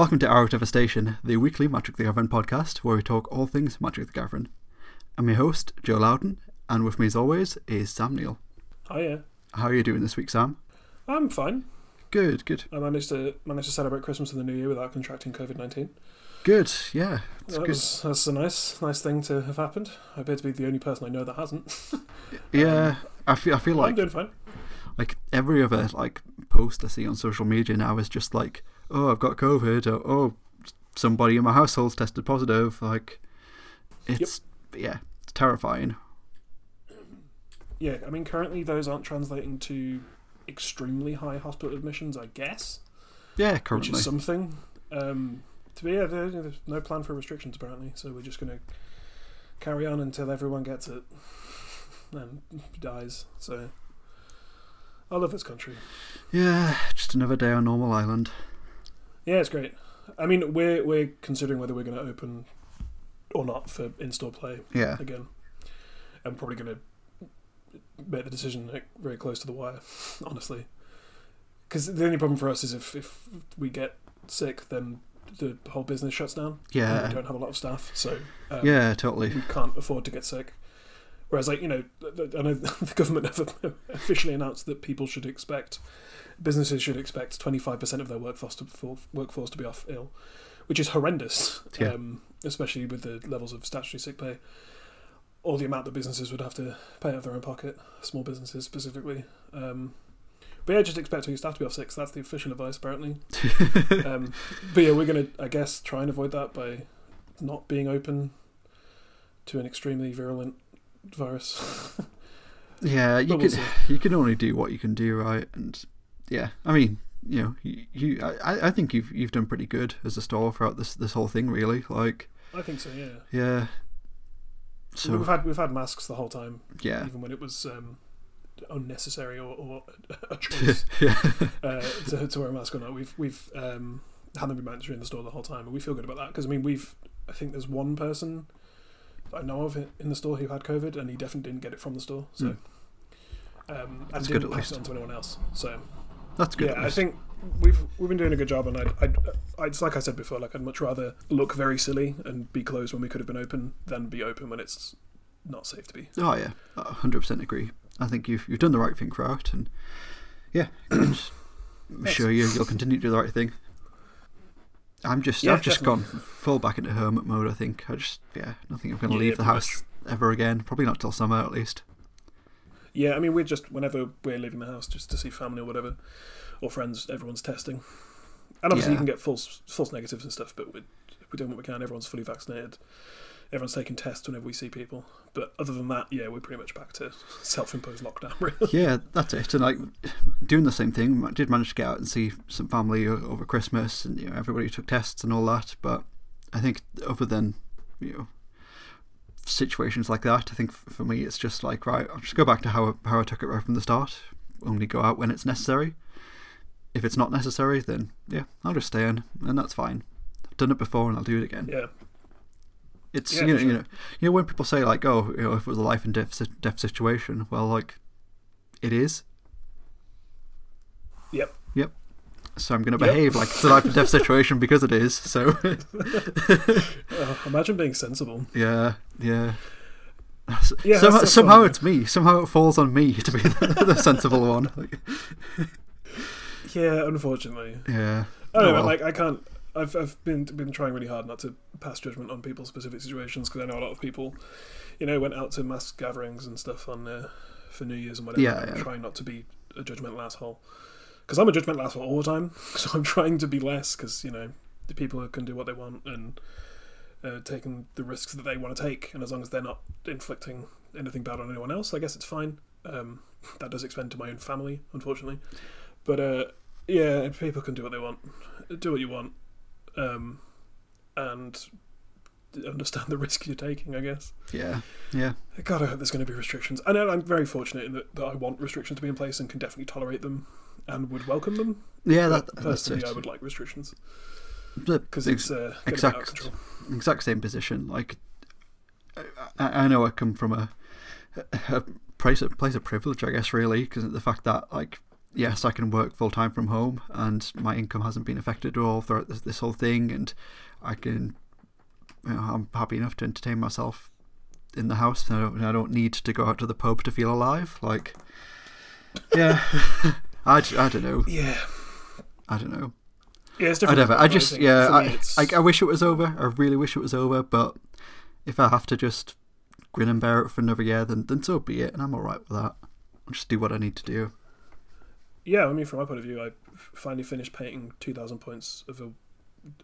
Welcome to Our Devastation, the weekly Magic the Gathering podcast where we talk all things Magic the Gathering. I'm your host, Joe Loudon, and with me as always is Sam Neal. Hiya. How are you doing this week, Sam? I'm fine. Good, good. I managed to managed to celebrate Christmas and the New Year without contracting COVID nineteen. Good, yeah. It's That good. was, that's a nice nice thing to have happened. I appear to be the only person I know that hasn't. Yeah, um, I feel I feel like I'm doing fine. like every other like post I see on social media now is just like, oh, I've got COVID, or oh, somebody in my household's tested positive. Like, it's yeah, it's terrifying. Yeah, I mean currently those aren't translating to extremely high hospital admissions, I guess, Yeah, which currently. is something. Um, to be yeah, there's no plan for restrictions apparently, so we're just going to carry on until everyone gets it and dies. So I love this country. Yeah, just another day on normal island. Yeah, it's great. I mean, we're we're considering whether we're going to open or not for in-store play Yeah, again. I'm probably going to make the decision like, very close to the wire, honestly. Because the only problem for us is if if we get sick, then the whole business shuts down. and yeah, we don't have a lot of staff, so um, yeah, totally. we can't afford to get sick. Whereas, like you know, I know the government have officially announced that people should expect, businesses should expect twenty five percent of their workforce to for- workforce to be off ill, which is horrendous. Yeah. Um, especially with the levels of statutory sick pay, or the amount that businesses would have to pay out of their own pocket, small businesses specifically. Um, but yeah, just expecting your staff to be off sick. So that's the official advice, apparently. um, but yeah, we're gonna, I guess, try and avoid that by not being open to an extremely virulent virus. Yeah, you But we'll can you can only do what you can do, right? And yeah, I mean, you know, you, you I, I think you've you've done pretty good as a store throughout this this whole thing, really. Like, I think so. Yeah. yeah. So we've had we've had masks the whole time, yeah, even when it was um, unnecessary or, or a choice yeah, uh, to, to wear a mask or not. We've we've um, had them be mandatory in the store the whole time, and we feel good about that because I mean we've I think there's one person I know of in the store who had COVID, and he definitely didn't get it from the store. So. Um, and That's good didn't at pass least. it on to anyone else. So that's good. yeah, I think we've we've been doing a good job, and I'd, I'd, I'd it's like I said before, like I'd much rather look very silly and be closed when we could have been open than be open when it's not safe to be. Oh yeah, hundred percent agree. I think you've you've done the right thing throughout, and yeah, I'm sure you you'll continue to do the right thing. I'm just Yeah, I've just definitely. gone full back into hermit mode. I think I just yeah, I think I'm going to Yeah, leave the house ever again. Probably not till summer at least. Yeah, I mean we're just whenever we're leaving the house just to see family or whatever, or friends, everyone's testing, and obviously Yeah. you can get false false negatives and stuff, but we're we're doing what we can. Everyone's fully vaccinated. Everyone's taking tests whenever we see people. But other than that, yeah, we're pretty much back to self-imposed lockdown. Really. yeah, that's it. And like doing the same thing, I did manage to get out and see some family over Christmas, and you know everybody took tests and all that. But I think other than you know situations like that, I think for me it's just like right, I'll just go back to how how I took it right from the start. Only go out when it's necessary. If it's not necessary, then yeah, I'll just stay in, and that's fine. I've done it before, and I'll do it again. Yeah, It's Yeah, you know, for you know you know when people say like oh you know if it was a life and death death situation, well like it is. Yep. Yep. So I'm going to Yep. behave like it's a life and death situation because it is. So Uh, imagine being sensible. yeah, yeah. Yeah, somehow, somehow it's me. Somehow it falls on me to be the, the sensible one. Yeah, unfortunately. yeah. I don't Oh, know, well. like I can't. I've I've been been trying really hard not to pass judgment on people's specific situations because I know a lot of people, you know, went out to mass gatherings and stuff on uh, for New Year's and whatever. Yeah, I'm yeah. trying not to be a judgmental asshole because I'm a judgmental asshole all the time. So I'm trying to be less because you know the people can do what they want and uh, taking the risks that they want to take, and as long as they're not inflicting anything bad on anyone else, I guess it's fine. Um, that does extend to my own family, unfortunately. But uh, yeah, people can do what they want. Do what you want, um, and understand the risk you're taking. I guess. Yeah. Yeah. God, I hope there's going to be restrictions. I know I'm very fortunate in that, that I want restrictions to be in place and can definitely tolerate them and would welcome them. Yeah. But That, that's personally. I would like restrictions because it's uh, exact- exact same position. Like, I, I know I come from a, a place of place of privilege, I guess, really, because of the fact that like yes, I can work full time from home, and my income hasn't been affected at all throughout this, this whole thing, and I can, you know, I'm happy enough to entertain myself in the house. And I don't, I don't need to go out to the pub to feel alive. Like, yeah, I, I don't know. Yeah. I don't know. Yeah, it's different. Whatever. I just, yeah, I, I, I wish it was over. I really wish it was over. But if I have to just grin and bear it for another year, then then so be it, and I'm all right with that. I'll just do what I need to do. Yeah, I mean, from my point of view, I finally finished painting 2,000 points of a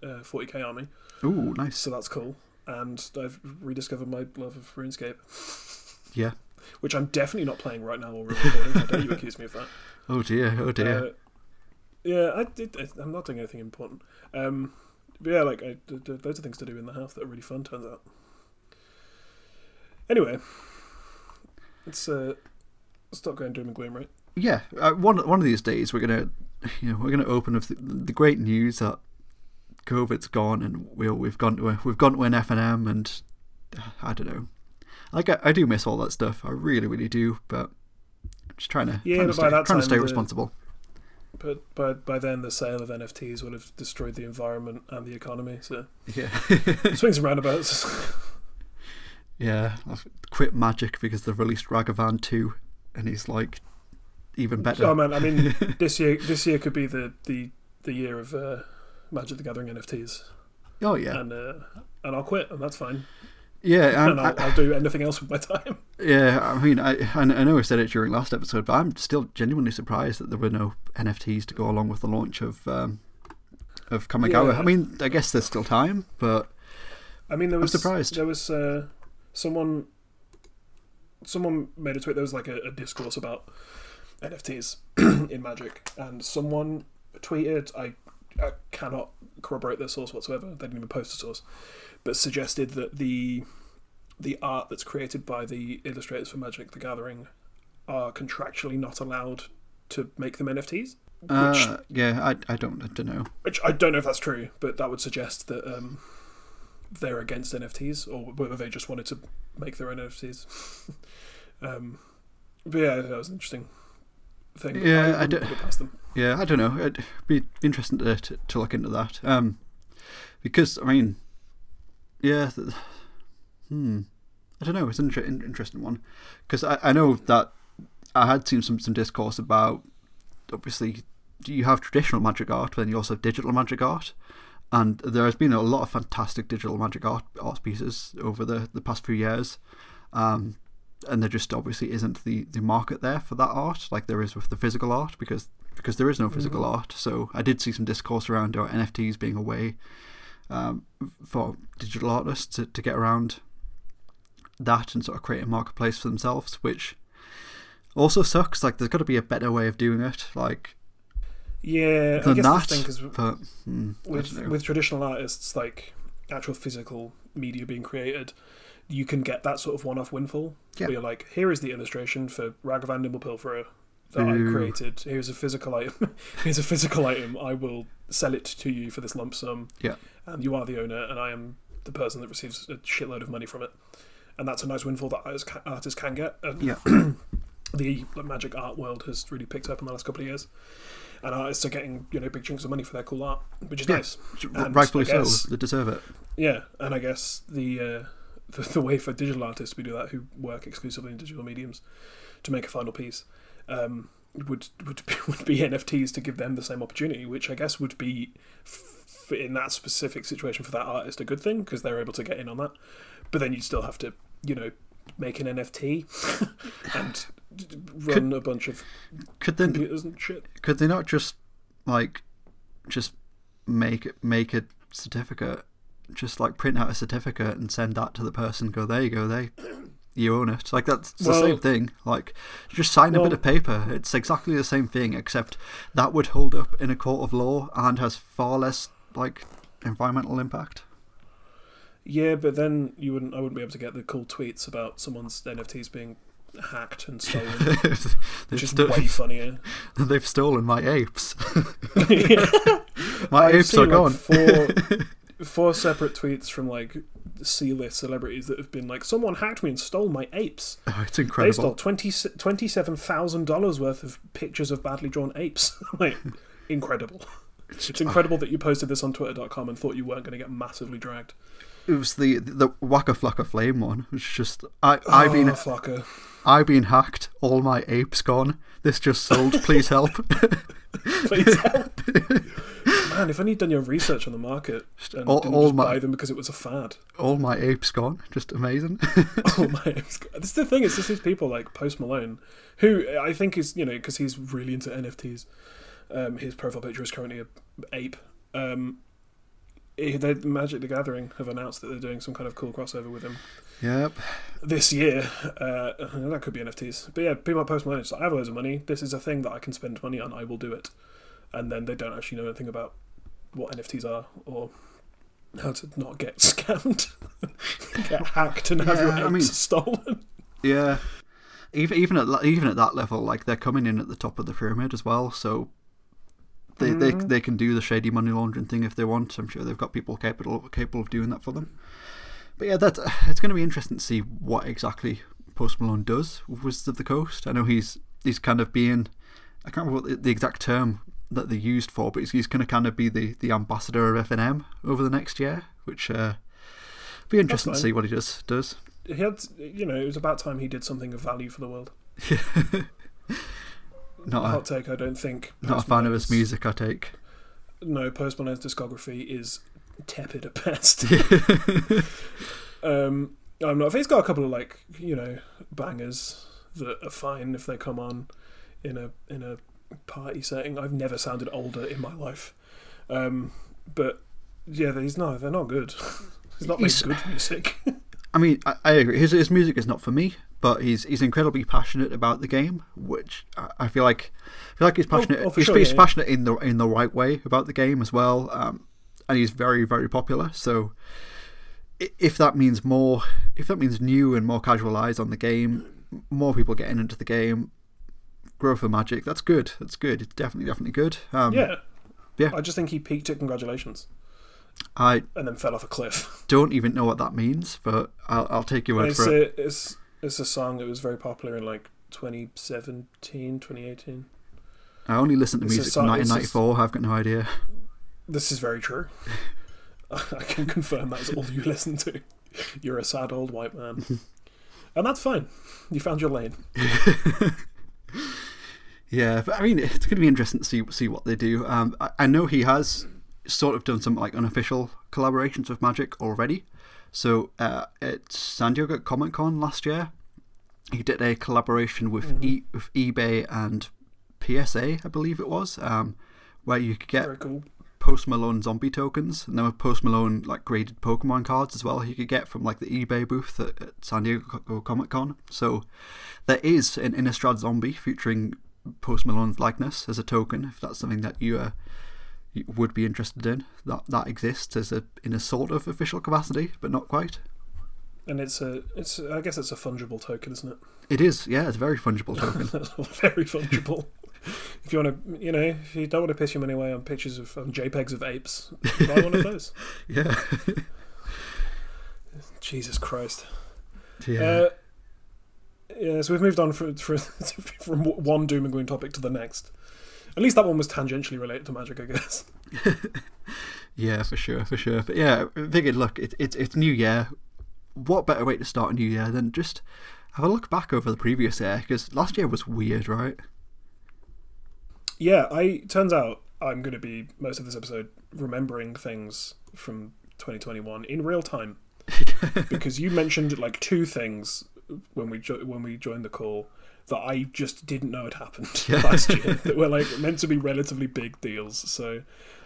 uh, 40k army, Ooh, nice. so that's cool. And I've rediscovered my love of RuneScape, Yeah. which I'm definitely not playing right now we're recording. How dare you accuse me of that? Oh dear. Oh dear. Uh, yeah, I did. I'm not doing anything important. Um, but yeah, like I, d- d- loads of things to do in the house that are really fun. Turns out. Anyway, let's uh, stop going doom and gloom, right? Yeah. Uh, one one of these days, we're gonna, you know, we're gonna open with the, the great news that COVID's gone, and we we've gone to a, we've gone to an F and M, and I don't know. Like I, I do miss all that stuff. I really, really do. But I'm just trying to Yeah, trying, to stay, trying to stay the- responsible. But by by then, the sale of NFTs would have destroyed the environment and the economy. So Yeah. swings and roundabouts. Yeah, I've quit Magic because they've released Ragavan 2, and he's like even better. oh man, I mean, this year this year could be the the, the year of uh, Magic the Gathering NFTs, oh yeah, and uh, and I'll quit, and that's fine. yeah, and I'll, I, I'll do anything else with my time. yeah. I mean, I I know I said it during last episode, but I'm still genuinely surprised that there were no NFTs to go along with the launch of um, of Kamigawa. Yeah. I mean, I guess there's still time, but I mean, there I'm was surprised. There was uh, someone. Someone made a tweet. There was like a, a discourse about NFTs in Magic, and someone tweeted. I, I cannot corroborate their source whatsoever. They didn't even post a source, but suggested that the the art that's created by the illustrators for Magic: The Gathering are contractually not allowed to make them NFTs. Which, uh, yeah, I I don't I don't know. which I don't know if that's true, but that would suggest that um, they're against NFTs, or whether they just wanted to make their own NFTs. um, but yeah, that was interesting thing. Yeah, I wouldn't don't- past them. Yeah, I don't know. It'd be interesting to to, to look into that. Um, because I mean, yeah, th- hmm, I don't know. It's an inter- interesting one because I, I know that I had seen some some discourse about obviously you have traditional magic art, but then you also have digital magic art. And there has been a lot of fantastic digital magic art art pieces over the, the past few years. Um, and there just obviously isn't the, the market there for that art like there is with the physical art because because there is no physical art. So I did see some discourse around our NFTs being a way um, for digital artists to, to get around that and sort of create a marketplace for themselves, which also sucks. Like there's got to be a better way of doing it. Like Yeah, I guess that, the thing because but hmm, with with traditional artists, like actual physical media being created, you can get that sort of one-off windfall. Yeah. Where you're like, here is the illustration for Ragavan Nimble Pilferer that Ooh. I created. Here's a physical item. Here's a physical item. I will sell it to you for this lump sum. Yeah. And you are the owner, and I am the person that receives a shitload of money from it. And that's a nice windfall that artists can, artists can get. And Yeah. the magic art world has really picked up in the last couple of years. And artists are getting you know big chunks of money for their cool art, which is Yeah. nice. Rightfully so. They deserve it. Yeah, and I guess the, uh, the the way for digital artists we do that, who work exclusively in digital mediums, to make a final piece, um, would would be, would be NFTs to give them the same opportunity, which I guess would be f- in that specific situation for that artist a good thing because they're able to get in on that. But then you'd still have to, you know, make an NFT and run a bunch of Could they computers and shit. could they not just like just make make a certificate just like print out a certificate and send that to the person go there you go they you own it like that's the Well- same thing like just sign a bit of paper it's exactly the same thing except that would hold up in a court of law and has far less like environmental impact Yeah, but then you wouldn't. I wouldn't be able to get the cool tweets about someone's NFTs being hacked and stolen. which is sto- way funnier. they've stolen my apes my I've apes are like, gone four, four separate tweets from like C-list celebrities that have been like, someone hacked me and stole my apes. Oh, it's incredible. They stole 20, $27,000 worth of pictures of badly drawn apes. like, incredible. It's incredible that you posted this on twitter.com and thought you weren't going to get massively dragged. It was the the Waka Flocka Flame one. Which just I I've oh, been ah, fucker. I've been hacked. All my apes gone. This just sold. Please help. Please help. Man, if only you'd done your research on the market and all- didn't all just my- buy them because it was a fad. all my apes gone. Just amazing. oh my! Apes gone. This is the thing. It's just these people like Post Malone, who I think is you know because he's really into NFTs. Um, his profile picture is currently a ape. Um, they Magic the Gathering have announced that they're doing some kind of cool crossover with him yep. this year. Uh, that could be NFTs, but yeah, people like Post Malone. It's like, I have loads of money. This is a thing that I can spend money on. I will do it, and then they don't actually know anything about what NFTs are or how to not get scammed, get hacked, and have your Yeah, apes I mean- stolen. Yeah. Even even at even at that level, like they're coming in at the top of the pyramid as well. So they they Mhm. they can do the shady money laundering thing if they want. I'm sure they've got people capable capable of doing that for them. But yeah, that it's going to be interesting to see what exactly Post Malone does with Wizards of the Coast. I know he's he's kind of being I can't remember what the, the exact term that they used for, but he's, he's going to kind of be the, the ambassador of FNM over the next year, which uh, be interesting to see what he does does. he had you know it was about time he did something of value for the world Not a, hot take i don't think. not a fan of his music, I take. no post malone's discography is tepid at best. Um i'm not he's got a couple of like you know bangers that are fine if they come on in a in a party setting. I've never sounded older in my life. Um but yeah he's not they're not good. He's not making good music. I mean, I, I agree. His his music is not for me, but he's he's incredibly passionate about the game, which I, feel like I feel like he's passionate. oh, for he's, sure, he's yeah, yeah. passionate in the in the right way about the game as well, um, and he's very very popular. So if that means more, if that means new and more casual eyes on the game, more people getting into the game, growth of Magic, that's good. That's good. It's definitely definitely good. Um, yeah Yeah. i just think he peaked at congratulations I and then fell off a cliff don't even know what that means, but I'll I'll take your word it's for it. it's it's a song that was very popular in like 2017 2018 I only listened to it's music from song- just- 1994. I've got no idea. This is very true. I can confirm that's all you listen to. You're a sad old white man. And that's fine. You found your lane. Yeah, but I mean, it's going to be interesting to see see what they do. Um, I, I know he has sort of done some like unofficial collaborations with Magic already. So uh, at San Diego Comic Con last year, he did a collaboration with e- with eBay and PSA, I believe it was, um, where you could get cool. Post Malone zombie tokens, and there were Post Malone like graded Pokemon cards as well. You could get from like the eBay booth at, at San Diego Comic Con. So there is an Innistrad zombie featuring Post Malone's likeness as a token. If that's something that you, uh, you would be interested in, that that exists as a in a sort of official capacity, but not quite. And it's a it's I guess it's a fungible token, isn't it? It is, yeah, it's a very fungible token. Very fungible. if you want to, you know, if you don't want to piss your money away on pictures of on JPEGs of apes, buy one of those. yeah, Jesus Christ. yeah. Uh, yeah, so we've moved on from, from, from one doom and gloom topic to the next. At least that one was tangentially related to magic, I guess. Yeah, for sure, for sure. But yeah, I figured, look, it, it, it's New Year. What better way to start a new year than just have a look back over the previous year? Because last year was weird, right? Yeah, I turns out I'm going to be most of this episode remembering things from 2021 in real time because you mentioned like two things when we jo- when we joined the call that I just didn't know had happened last year that were like meant to be relatively big deals. So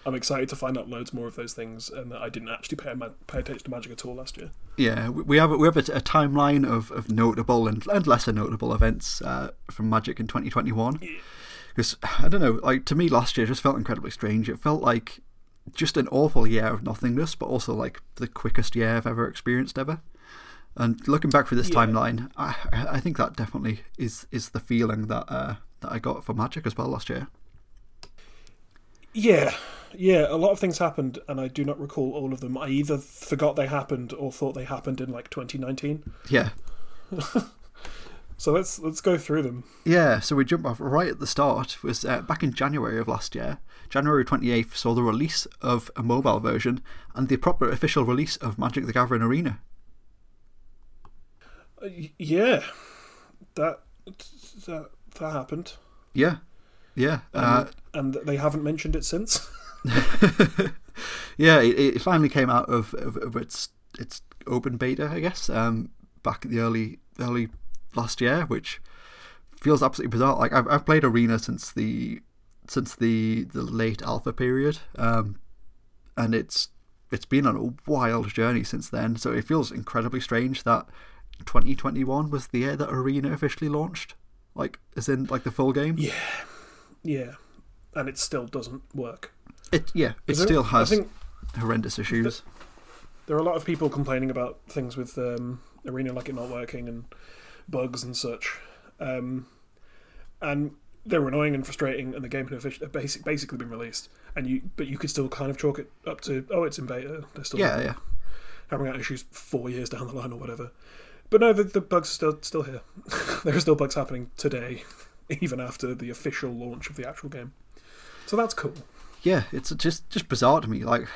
I'm excited to find out loads more of those things and that I didn't actually pay, ma- pay attention to magic at all last year. Yeah, we have a, we have a, a timeline of, of notable and, and lesser notable events uh, from Magic in 2021. Because I don't know, like to me, last year just felt incredibly strange. It felt like just an awful year of nothingness, but also like the quickest year I've ever experienced ever. And looking back through this Yeah. timeline, I I think that definitely is is the feeling that uh, that I got for Magic as well last year. Yeah, yeah. A lot of things happened, and I do not recall all of them. I either forgot they happened or thought they happened in like 2019. Yeah. So let's let's go through them. Yeah, so we jump off right at the start. Was uh, back in January of last year. January 28th saw the release of a mobile version and the proper official release of Magic the Gathering Arena. Uh, yeah, that that that happened. Yeah, yeah. Uh, and they haven't mentioned it since. yeah, it, it, finally came out of, of, of, its its open beta, I guess, um, back in the early early last year, which feels absolutely bizarre. Like I've I've played Arena since the since the the late alpha period, um, and it's it's been on a wild journey since then. So it feels incredibly strange that 2021 was the year that Arena officially launched, like as in like the full game. Yeah, yeah, and it still doesn't work. It yeah, it still has horrendous issues. There are a lot of people complaining about things with um, Arena, like it not working and bugs and such. Um, and they were annoying and frustrating, and the game had basic, basically been released, and you but you could still kind of chalk it up to oh it's in beta. They're still yeah yeah having out issues four years down the line or whatever. But no, the, the bugs are still still here. there are still bugs happening today, even after the official launch of the actual game. So that's cool. Yeah, it's just just bizarre to me. Like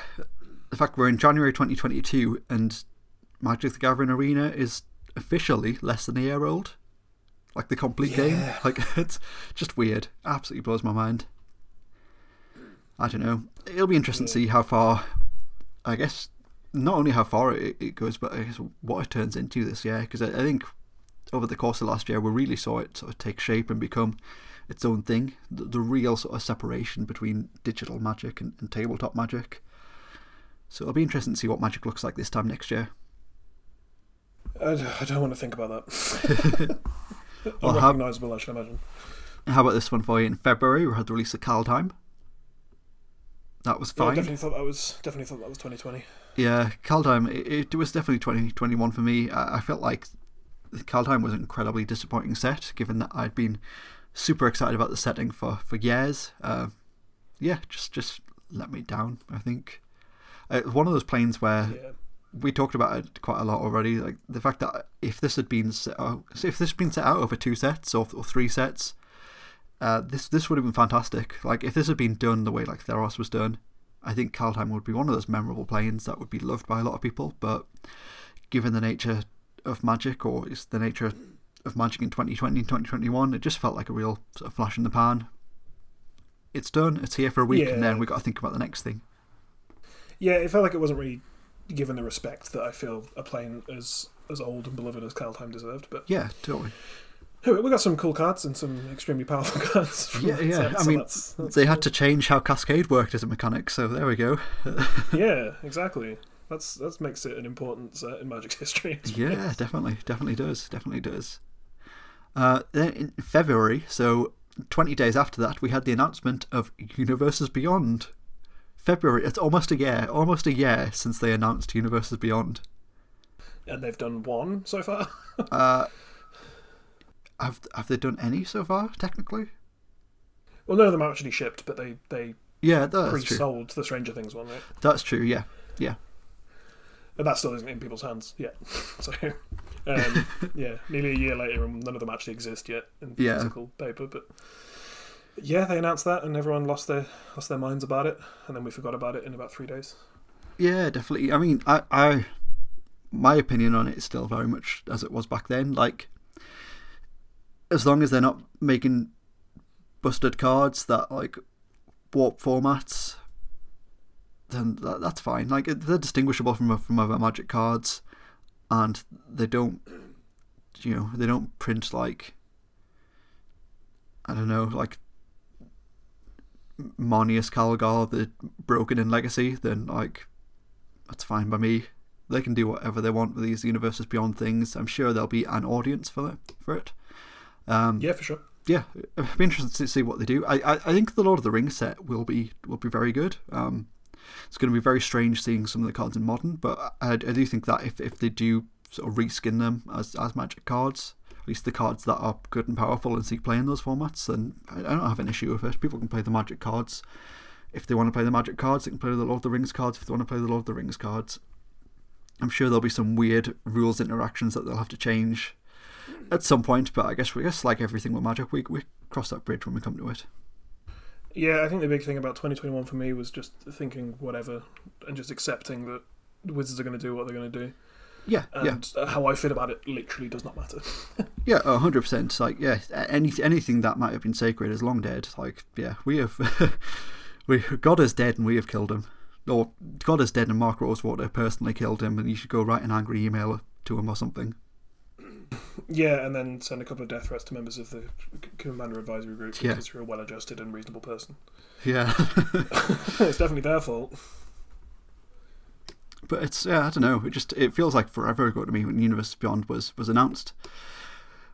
the fact we're in January 2022 and Magic the Gathering Arena is officially less than a year old like the complete yeah. game. Like it's just weird. Absolutely blows my mind. I don't know. It'll be interesting yeah. to see how far. I guess not only how far it, it goes, but I guess what it turns into this year. Because I, I, think over the course of last year, we really saw it sort of take shape and become its own thing. The, the real sort of separation between digital magic and, and tabletop magic. So it'll be interesting to see what magic looks like this time next year. I, don't want to think about that. well, Unrecognisable, I should imagine. How about this one for you? In February, we had the release of Kaldheim. That was fine. Yeah, I definitely thought that was definitely thought that was 2020. Yeah, Kaldheim. It, it was definitely 2021 for me. I, I felt like Kaldheim was an incredibly disappointing set, given that I'd been super excited about the setting for for years. Uh, yeah, just just let me down. I think uh, one of those planes where yeah we talked about it quite a lot already. Like the fact that if this had been set out, if this had been set out over two sets or, or three sets, uh, this this would have been fantastic. Like if this had been done the way like Theros was done, I think Kaldheim would be one of those memorable planes that would be loved by a lot of people. But given the nature of Magic, or is the nature of Magic in 2020 and 2021, it just felt like a real sort of flash in the pan. It's done. It's here for a week, yeah. and then we've got to think about the next thing. Yeah, it felt like it wasn't really given the respect that I feel a plane as as old and beloved as Kaldheim deserved. But yeah, totally. We got some cool cards and some extremely powerful cards. Yeah, yeah. Set, I so mean, that's, that's they cool. had to change how Cascade worked as a mechanic, so there we go. yeah, exactly. That's that makes it an important set in Magic's history. Yeah, definitely, definitely does, definitely does. Uh, then in February, so twenty days after that, we had the announcement of Universes Beyond, February. It's almost a year, almost a year since they announced Universes Beyond. And they've done one so far. uh, have have they done any so far? Technically. Well, none of them are actually shipped, but they they yeah that's pre-sold true. the Stranger Things one, right? That's true. Yeah, yeah. And that still isn't in people's hands yet. so, um, yeah, nearly a year later, and none of them actually exist yet in yeah. physical paper. But yeah, they announced that, and everyone lost their lost their minds about it, and then we forgot about it in about three days. Yeah, definitely. I mean, I, I, my opinion on it is still very much as it was back then. Like, as long as they're not making busted cards that like warp formats, then that, that's fine. Like, they're distinguishable from from other Magic cards, and they don't, you know, they don't print like. I don't know, like Marneus Calgar, the broken in Legacy, then like that's fine by me. They can do whatever they want with these universes beyond things. I'm sure there'll be an audience for it. For it. Um, yeah, for sure. Yeah, it'll be interesting to see what they do. I, I, I think the Lord of the Rings set will be will be very good. Um, it's going to be very strange seeing some of the cards in modern, but I, I do think that if, if they do sort of reskin them as as magic cards, at least the cards that are good and powerful and seek play in those formats, then I don't have an issue with it. People can play the magic cards if they want to play the Magic cards, they can play the Lord of the Rings cards. If they want to play the Lord of the Rings cards, I'm sure there'll be some weird rules interactions that they'll have to change at some point. But I guess we guess like everything with Magic, we we cross that bridge when we come to it. Yeah, I think the big thing about 2021 for me was just thinking whatever and just accepting that the Wizards are going to do what they're going to do. Yeah, and yeah. how I feel about it literally does not matter. yeah, hundred percent. Like, yeah, any anything that might have been sacred is long dead. Like, yeah, we have, we God is dead and we have killed him. Or God is dead and Mark Rosewater personally killed him, and you should go write an angry email to him or something. Yeah, and then send a couple of death threats to members of the Commander Advisory Group Yeah. because you're a well-adjusted and reasonable person. Yeah, it's definitely their fault. but it's yeah, I don't know. It just it feels like forever ago to me when Universe Beyond was was announced.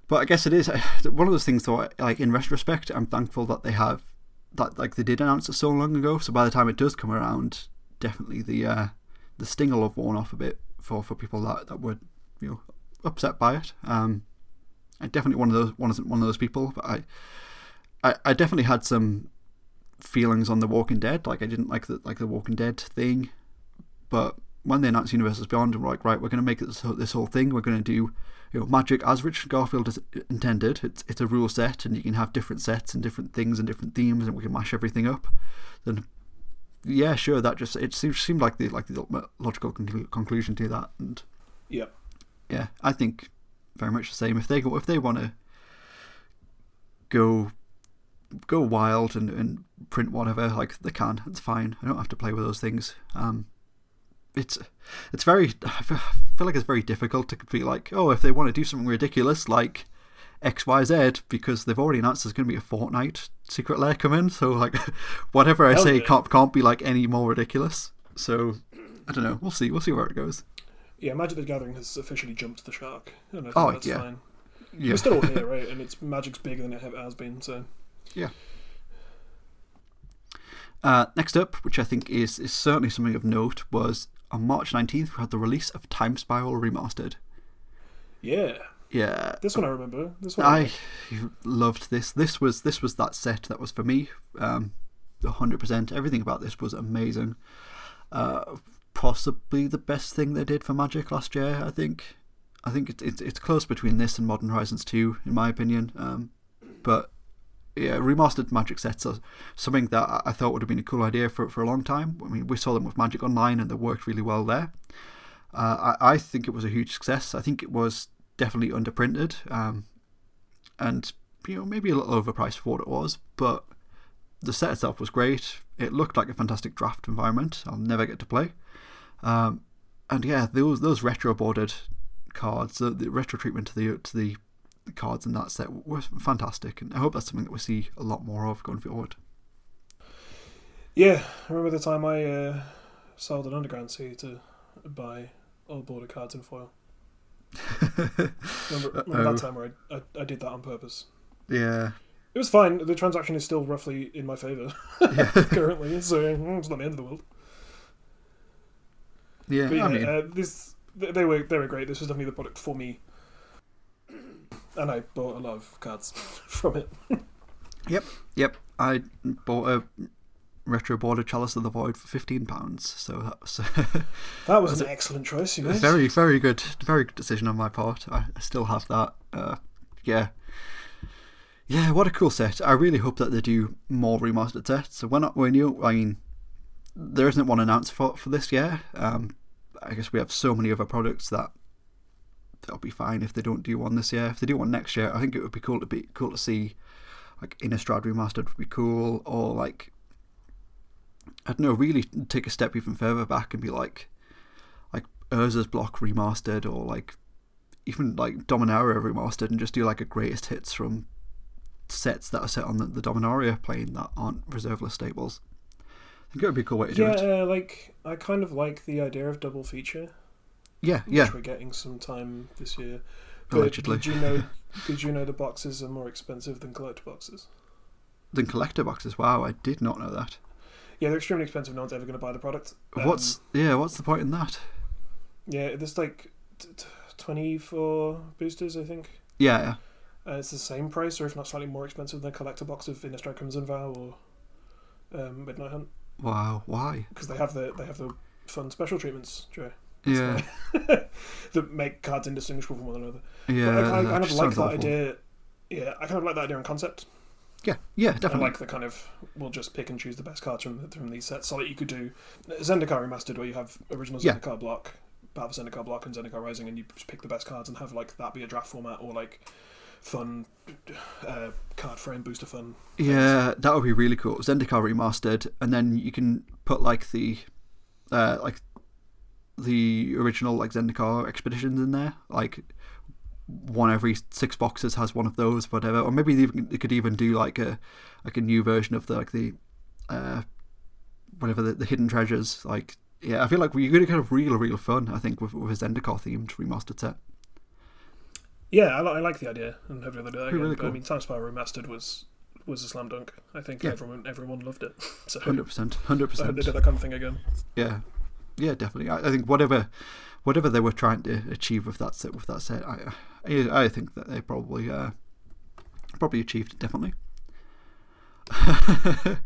But I guess it is one of those things. Though, like in retrospect, I'm thankful that they have that like they did announce it so long ago. So by the time it does come around, definitely the uh, the sting will have worn off a bit for, for people that, that were you know upset by it. Um, I definitely one of those one isn't one of those people, but I, I I definitely had some feelings on the Walking Dead. Like I didn't like the like the Walking Dead thing, but when they announced Universes Beyond, and we're like, right, we're going to make this this whole thing. We're going to do you know magic as Richard Garfield intended. It's it's a rule set, and you can have different sets and different things and different themes, and we can mash everything up. Then yeah, sure, that just it seemed, like the like the logical conclu- conclusion to that, and Yep. Yeah, I think very much the same. If they go, if they want to go go wild and, and print whatever, like they can, it's fine. I don't have to play with those things. Um, it's it's very I feel like it's very difficult to be like, oh, if they want to do something ridiculous like X Y Z, because they've already announced there's going to be a Fortnite secret lair coming. So like, whatever I Hell say yeah. can't can't be like any more ridiculous. So I don't know. We'll see. We'll see where it goes. Yeah, Magic the Gathering has officially jumped the shark. And I think Oh, that's yeah. fine. Yeah. We're still all here, right? And it's Magic's bigger than it has been, so. Yeah. Uh, next up, which I think is, is certainly something of note, was on March 19th, we had the release of Time Spiral Remastered. Yeah. Yeah. This one I remember. This one I loved this. This was this was that set that was for me. Um, 100%. Everything about this was amazing. Uh, possibly the best thing they did for Magic last year, I think. I think it's it's, it's close between this and Modern Horizons 2, in my opinion. Um, but yeah, remastered Magic sets are something that I- I thought would have been a cool idea for, for a long time. I mean, we saw them with Magic Online and they worked really well there. Uh, I, I think it was a huge success. I think it was definitely underprinted um, and you know maybe a little overpriced for what it was, but the set itself was great. It looked like a fantastic draft environment. I'll never get to play. Um, and yeah, those those retro bordered cards, the, the retro treatment to the to the cards in that set were fantastic, and I hope that's something that we see a lot more of going forward. Yeah, I remember the time I uh, sold an Underground Sea to buy all border cards in foil. Remember, remember that time where I, I, I did that on purpose? Yeah, It was fine. The transaction is still roughly in my favour yeah, currently, so mm, it's not the end of the world. yeah. But yeah, I mean, uh, this they were they were great. This was definitely the product for me, and I bought a lot of cards from it. Yep, yep. I bought a retro border Chalice of the Void for fifteen pounds. So that was That was an excellent choice, you a very, very good, very good decision on my part. I, I still have that. Uh, yeah, yeah. What a cool set! I really hope that they do more remastered sets. So when when you, I mean, there isn't one announced for for this year. Um, I guess we have so many other products that that'll be fine if they don't do one this year. If they do one next year, I think it would be cool to be cool to see like Innistrad remastered would be cool, or like I don't know, really take a step even further back and be like like Urza's block remastered, or like even like Dominaria remastered, and just do like a greatest hits from sets that are set on the, the Dominaria plane that aren't reserve list stables. I think it would be a cool way to do Yeah, it. uh, like I kind of like the idea of double feature, Yeah, which yeah, we're getting some this year. allegedly. Did you know? did you know the boxes are more expensive than collector boxes? Then collector boxes. Wow, I did not know that. Yeah, they're extremely expensive. No one's ever going to buy the product. Um, what's yeah? What's the point in that? yeah? There's like t- t- twenty-four boosters, I think. Yeah, yeah. Uh, it's the same price, or if not slightly more expensive than a collector box of Innistrad Crimson Vow or um, Midnight Hunt. Wow, why? because they have the they have the fun special treatments, Joe, Yeah, that make cards indistinguishable from one another. yeah. but I, I that kind of like that awful. idea. Yeah, I kind of like that idea in concept. Yeah, yeah, definitely. I like the kind of we'll just pick and choose the best cards from from these sets. So that you could do Zendikar remastered, where you have original Yeah. Zendikar block, Battle for Zendikar block, and Zendikar Rising, and you just pick the best cards and have like that be a draft format or like fun uh, card frame booster fun. Yeah, that would be really cool. Zendikar remastered, and then you can put like the, uh, like the original like Zendikar expeditions in there. Like one every six boxes has one of those, whatever. Or maybe they, even, they could even do like a like a new version of the like the, uh, whatever the, the hidden treasures. Like yeah, I feel like you're gonna kind of real real fun. I think with with a Zendikar themed remastered set. Yeah, I, li- I like the idea, and hopefully they'll do that again. really But I mean, Time Spiral remastered was was a slam dunk. I think Yeah. everyone everyone loved it. So Hundred percent, hundred I hope percent. they do that kind of thing again. Yeah, yeah, definitely. I, I think whatever, whatever they were trying to achieve with that set, with that set, I, I, I think that they probably, uh, probably achieved it. Definitely.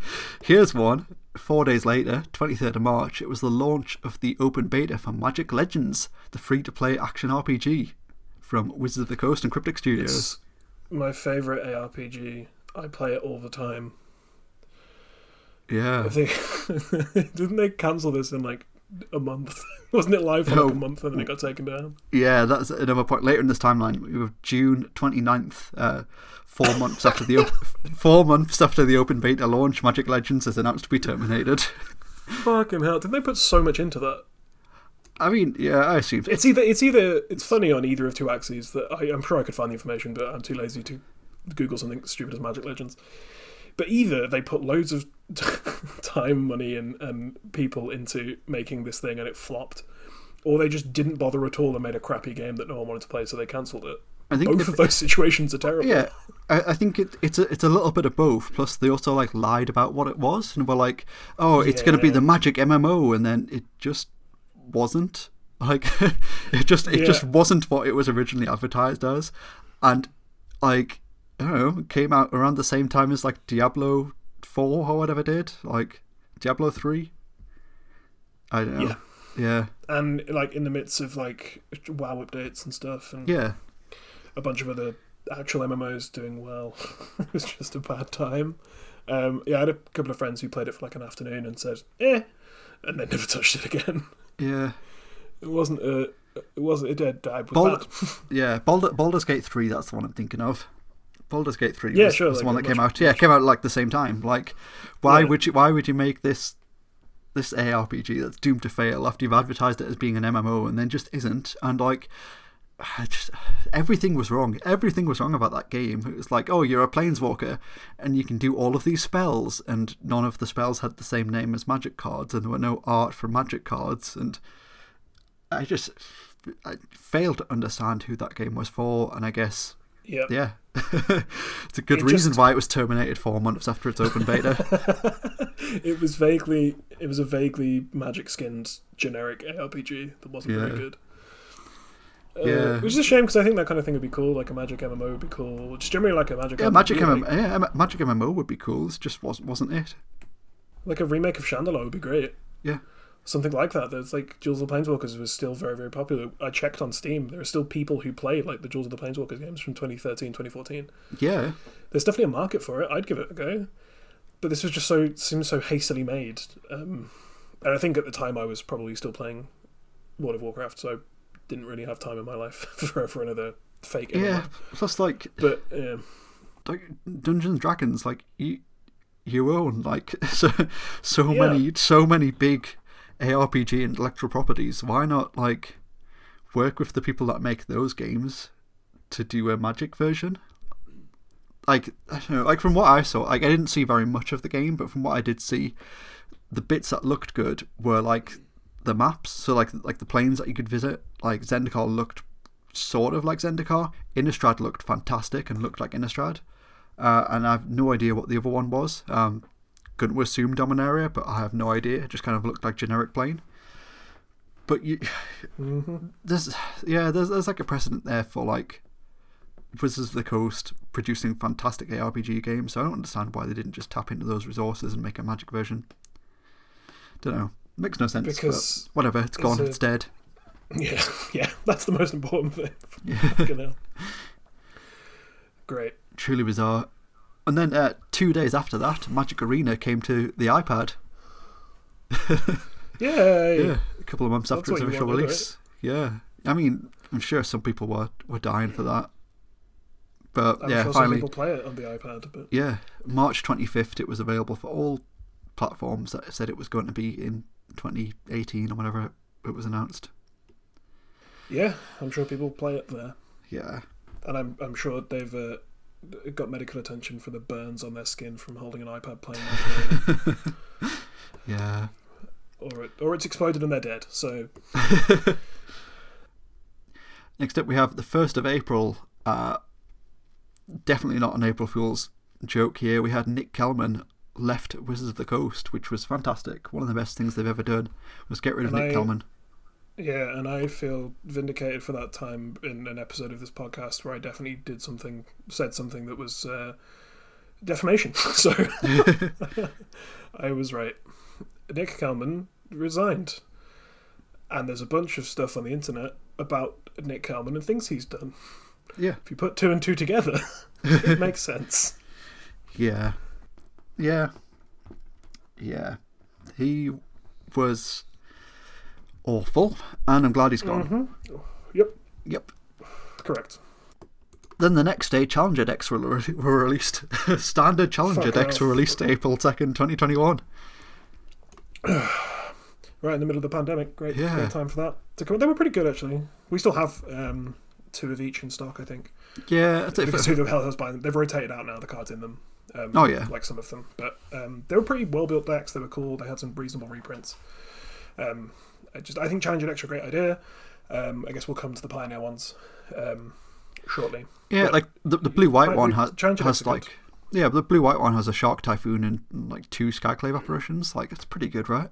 Here's one. Four days later, 23rd of March, it was the launch of the open beta for Magic Legends, the free-to-play action RPG from Wizards of the Coast and Cryptic Studios. It's my favorite ARPG. I play it all the time. yeah. I think didn't they cancel this in like a month? Wasn't it live for like No. a month and then it got taken down? Yeah, that's another point. Later in this timeline, we have June 29th, uh, four months after the op- four months after the open beta launch, Magic Legends is announced to be terminated. Fucking hell! Did they put so much into that? I mean, yeah, I assume. It's either it's either it's funny on either of two axes that I, I'm sure I could find the information, but I'm too lazy to Google something stupid as Magic Legends. But either they put loads of time, money, and, and people into making this thing and it flopped, or they just didn't bother at all and made a crappy game that no one wanted to play, so they cancelled it. I think Both if- of those situations are terrible. Yeah, I, I think it, it's a it's a little bit of both. Plus, they also like lied about what it was, and were like, "Oh, it's going to be the Magic MMO," and then it just wasn't. Like, it just it just wasn't what it was originally advertised as, and like I don't know, came out around the same time as like Diablo four or whatever did, like Diablo three. I don't know. Yeah. Yeah, and like in the midst of like WoW updates and stuff, and yeah, a bunch of other actual MMOs doing well. it was just a bad time. Um, yeah, I had a couple of friends who played it for like an afternoon and said, "Eh," and then never touched it again. Yeah. It wasn't a. It wasn't. a died. Was Bald-. Yeah, Baldur, Baldur's Gate 3, that's the one I'm thinking of. Baldur's Gate 3 Yeah, was, sure, was the one that came out. Yeah, it came out like the same time. Like, why Yeah. would you why would you make this this ARPG that's doomed to fail after you've advertised it as being an MMO and then just isn't? And like just everything was wrong. Everything was wrong about that game. It was like, oh, you're a planeswalker and you can do all of these spells and none of the spells had the same name as magic cards and there were no art for magic cards and I just I failed to understand who that game was for, and I guess Yeah. yeah, it's a good It reason just- why it was terminated four months after its open beta. it was vaguely. It was a vaguely magic skinned generic ARPG that wasn't Yeah. very good. Uh, Yeah. which is a shame because I think that kind of thing would be cool. Like a magic MMO would be cool. Just generally like a magic. yeah, RPG, Magic like- MMO, yeah, Magic MMO would be cool. It just wasn't wasn't it? Like a remake of Shandalar would be great. Yeah. Something like that. There's like Duels of the Planeswalkers was still very, very popular. I checked on Steam. There are still people who play like the Duels of the Planeswalkers games from 2013, 2014. Yeah, There's definitely a market for it. I'd give it a go. But this was just so seems so hastily made. Um, and I think at the time I was probably still playing World of Warcraft, so didn't really have time in my life for, for another fake yeah. Plus, like But um, like Dungeons and Dragons, like you you own like so so Yeah. many so many big ARPG intellectual properties. Why not like work with the people that make those games to do a Magic version? Like I don't know, like from what I saw, like I didn't see very much of the game, but from what I did see, the bits that looked good were like the maps. So like like the planes that you could visit. Like Zendikar looked sort of like Zendikar. Innistrad looked fantastic and looked like Innistrad. Uh, and I have no idea what the other one was. Um, to assume Dominaria, but I have no idea. It just kind of looked like generic plane. But you, mhm. there's yeah, there's there's like a precedent there for like Wizards of the Coast producing fantastic ARPG games. So I don't understand why they didn't just tap into those resources and make a Magic version. Don't know. Makes no sense. Because whatever, it's gone. a- It's dead. Yeah, yeah, that's the most important thing. Yeah. Great. Truly bizarre. And then uh, two days after that, Magic Arena came to the iPad. Yay! Yeah, a couple of months That's after its official release. Yeah, I mean, I'm sure some people were were dying for that. But I'm yeah, sure finally, some people play it on the iPad, but yeah, March 25th, it was available for all platforms that said it was going to be in 2018 or whenever it was announced. yeah, I'm sure people play it there, Yeah, and I'm I'm sure they've uh, got medical attention for the burns on their skin from holding an iPad playing yeah. or it, or it's exploded and they're dead. So Next up, we have the 1st of April. Uh, definitely not an April Fool's joke here. We had Nick Kelman left Wizards of the Coast, which was fantastic. One of the best things they've ever done was get rid of And Nick I- Kelman. yeah, and I feel vindicated for that time in an episode of this podcast where I definitely did something, said something that was uh, defamation. so I was right. Nick Kalman resigned, and there's a bunch of stuff on the internet about Nick Kalman and things he's done. Yeah. If you put two and two together, it makes sense. Yeah. Yeah. Yeah. He was awful, and I'm glad he's gone. hmm Yep, Yep. correct. Then the next day, Challenger decks were, re- were released. Standard Challenger Fuck decks off. were released April 2nd, 2021. Right in the middle of the pandemic, great, Yeah. great time for that to come. They were pretty good actually. We still have um, two of each in stock, I think. Yeah. Because who the hell has buying them? They've rotated out now the cards in them. Um, Oh, yeah. like some of them, but um, they were pretty well built decks. They were cool. They had some reasonable reprints. Um, I just I think Challenger decks are a great idea. Um, I guess we'll come to the Pioneer ones um, shortly. Yeah, But- like the, the blue white one has, Challenger has like yeah, the blue white one has a shark typhoon and like two skyclave apparitions. Like it's pretty good, right?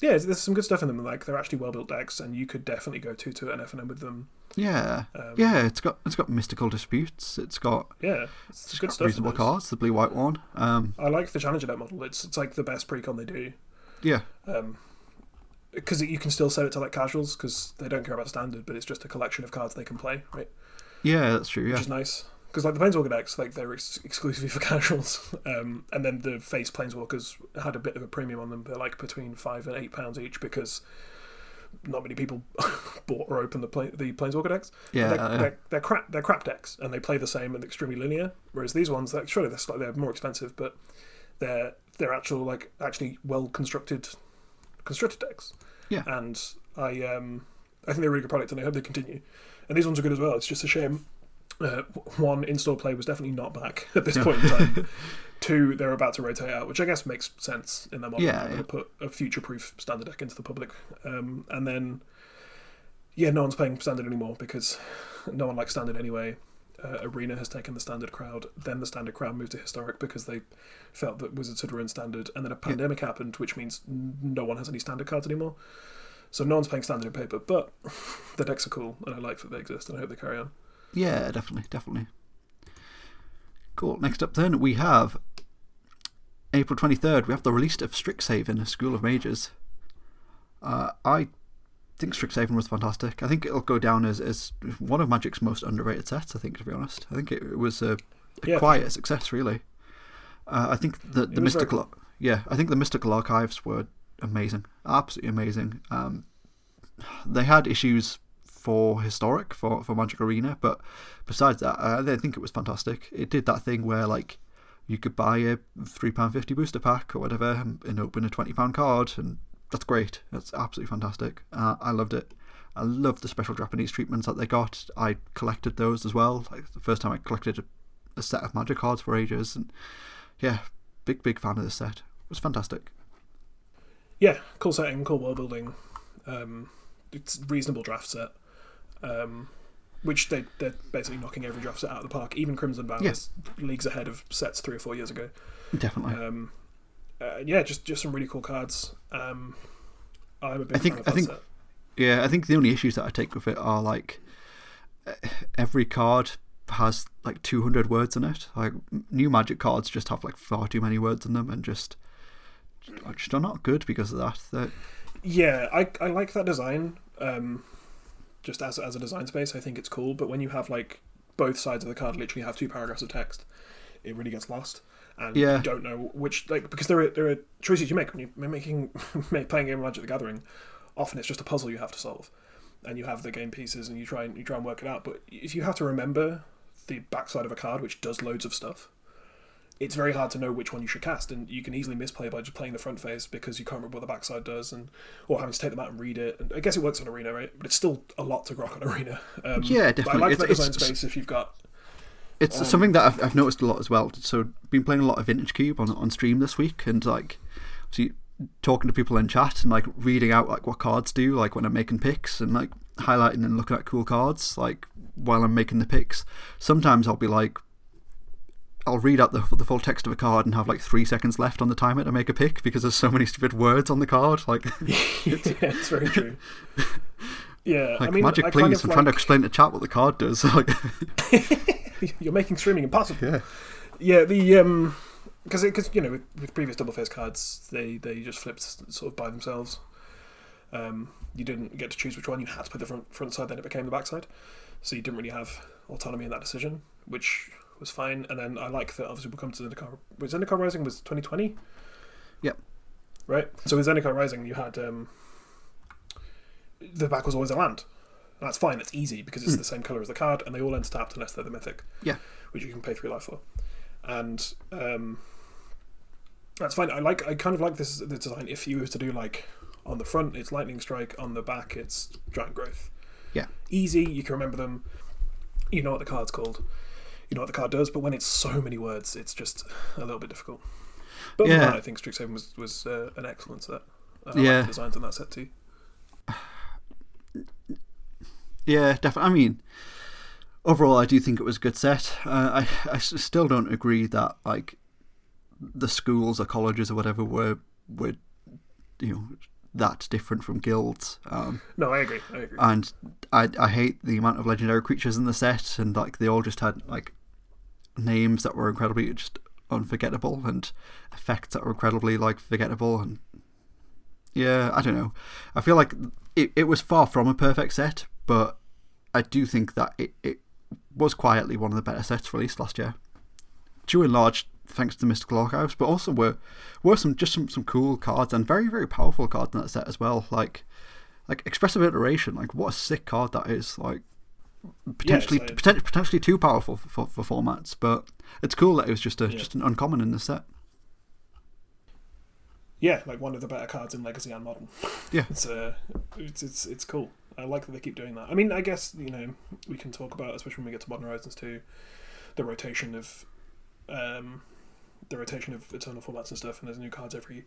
Yeah, there's- some good stuff in them. Like they're actually well built decks, and you could definitely go two to an FNM with them. Yeah, Um, yeah. It's got it's got mystical disputes. It's got, yeah, it's, it's good got stuff. reasonable cards. The blue white one. Um, I like the Challenger deck model. It's it's like the best precon they do. yeah, Um, because you can still sell it to like casuals because they don't care about standard, but it's just a collection of cards they can play, right? yeah. That's true. Yeah, Which is nice. Because like the Planeswalker decks, like they're ex- exclusively for casuals, um, and then the face Planeswalkers had a bit of a premium on them. They're like between five and eight pounds each because not many people bought or opened the play- the Planeswalker decks. yeah. they're, uh, they're, they're crap. They're crap decks, and they play the same and extremely linear. Whereas these ones, they're, surely they're slightly they're more expensive, but they're they're actual like actually well constructed constructed decks. Yeah. and I um I think they're a really good product, and I hope they continue. And these ones are good as well. It's just a shame. Uh, one in-store play was definitely not back at this point in time. Two, they're about to rotate out, which I guess makes sense in their model. Yeah, They're yeah. going to put a future-proof standard deck into the public, um, and then yeah, no one's playing standard anymore because no one likes standard anyway. Uh, Arena has taken the standard crowd. Then the standard crowd moved to historic because they felt that Wizards had ruined standard. And then a pandemic happened, which means no one has any standard cards anymore. So no one's playing standard in paper, but the decks are cool, and I like that they exist, and I hope they carry on. Yeah, definitely, definitely. Cool. Next up, then we have April twenty third. We have the release of Strixhaven: School of Mages. Uh, I think Strixhaven was fantastic. I think it'll go down as, as one of Magic's most underrated sets. I think, to be honest, I think it, it was a, a Yeah, quiet success, really. Uh, I think the the was very mystical, yeah, I think the mystical archives were amazing, absolutely amazing. Um, they had issues for historic for, for Magic Arena, but besides that, I think it was fantastic. It did that thing where like you could buy a three pound fifty booster pack or whatever and, and open a twenty pound card, and that's great. That's absolutely fantastic. Uh, I loved it. I loved the special Japanese treatments that they got. I collected those as well. Like the first time I collected a, a set of Magic cards for ages, and yeah, big big fan of this set. It was fantastic. Yeah, cool setting, cool world building. Um, it's reasonable draft set, um, which they they're basically knocking every draft set out of the park. Even Crimson is leagues ahead of sets three or four years ago. Definitely. Um, uh, yeah, just just some really cool cards. Um, I'm a big I think- fan of I think- set. Yeah, I think the only issues that I take with it are like eh, every card has like 200 words in it. Like new magic cards just have like far too many words in them and just are not good because of that. They're, Yeah, I I like that design. Um, just as as a design space, I think it's cool. But when you have like both sides of the card literally have two paragraphs of text, it really gets lost. And Yeah. you don't know which like because there are there are choices you make when you're making playing a game of Magic the Gathering. Often it's just a puzzle you have to solve, and you have the game pieces and you try and you try and work it out. But if you have to remember the backside of a card, which does loads of stuff, it's very hard to know which one you should cast, and you can easily misplay by just playing the front face because you can't remember what the backside does, and or having to take them out and read it. And I guess it works on Arena, right? But it's still a lot to grok on Arena. Um, Yeah, but I definitely. like It's- design it's- space if you've got. It's Um, something that I've, I've noticed a lot as well. So, been playing a lot of Vintage Cube on on stream this week, and like, see, talking to people in chat and like reading out like what cards do, like when I'm making picks, and like highlighting and looking at cool cards, like while I'm making the picks. Sometimes I'll be like, I'll read out the the full text of a card and have like three seconds left on the timer to make a pick because there's so many stupid words on the card. Like, yeah, it's very true. Yeah, like I mean, magic, I please! kind I'm of trying to explain to chat what the card does. Like, You're making streaming impossible. yeah, Yeah, the um, because because you know with, with previous double face cards, they they just flipped sort of by themselves. Um, you didn't get to choose which one. You had to put the front front side, then it became the back side. So you didn't really have autonomy in that decision, which was fine. And then I like that. Obviously, we'll come to Zendikar. Was Zendikar Rising was twenty twenty? Yep. Right. So with Zendikar Rising, you had um, the back was always a land. And that's fine. It's easy because it's the same color as the card, and they all end tapped unless they're the mythic. Yeah. Which you can pay three life for, and um, that's fine. I like. I kind of like this, this design. If you were to do like on the front, it's lightning strike. On the back, it's giant growth. Yeah. Easy. You can remember them. You know what the card's called. You know what the card does. But when it's so many words, it's just a little bit difficult. But Yeah. that, I think Strixhaven was was uh, an excellent set. Like Yeah. the designs on that set too. Yeah, definitely. I mean, overall, I do think it was a good set. Uh, I I still don't agree that like the schools or colleges or whatever were were you know that different from guilds. Um, No, I agree. I agree. and I I hate the amount of legendary creatures in the set, and like they all just had like names that were incredibly just unforgettable and effects that were incredibly like forgettable and yeah, I don't know. I feel like it, it was far from a perfect set, but I do think that it, it was quietly one of the better sets released last year. Due in large thanks to Mystical Archives, but also were were some just some, some cool cards and very, very powerful cards in that set as well. Like like expressive iteration, like what a sick card that is. Like potentially so- poten- potentially too powerful for, for, for formats, but it's cool that it was just a Yeah. just an uncommon in the set. Yeah, like one of the better cards in Legacy and Modern. Yeah. it's uh, it's it's it's cool. I like that they keep doing that. I mean, I guess you know we can talk about, especially when we get to Modern Horizons two, the rotation of, um, the rotation of eternal formats and stuff, and there's new cards every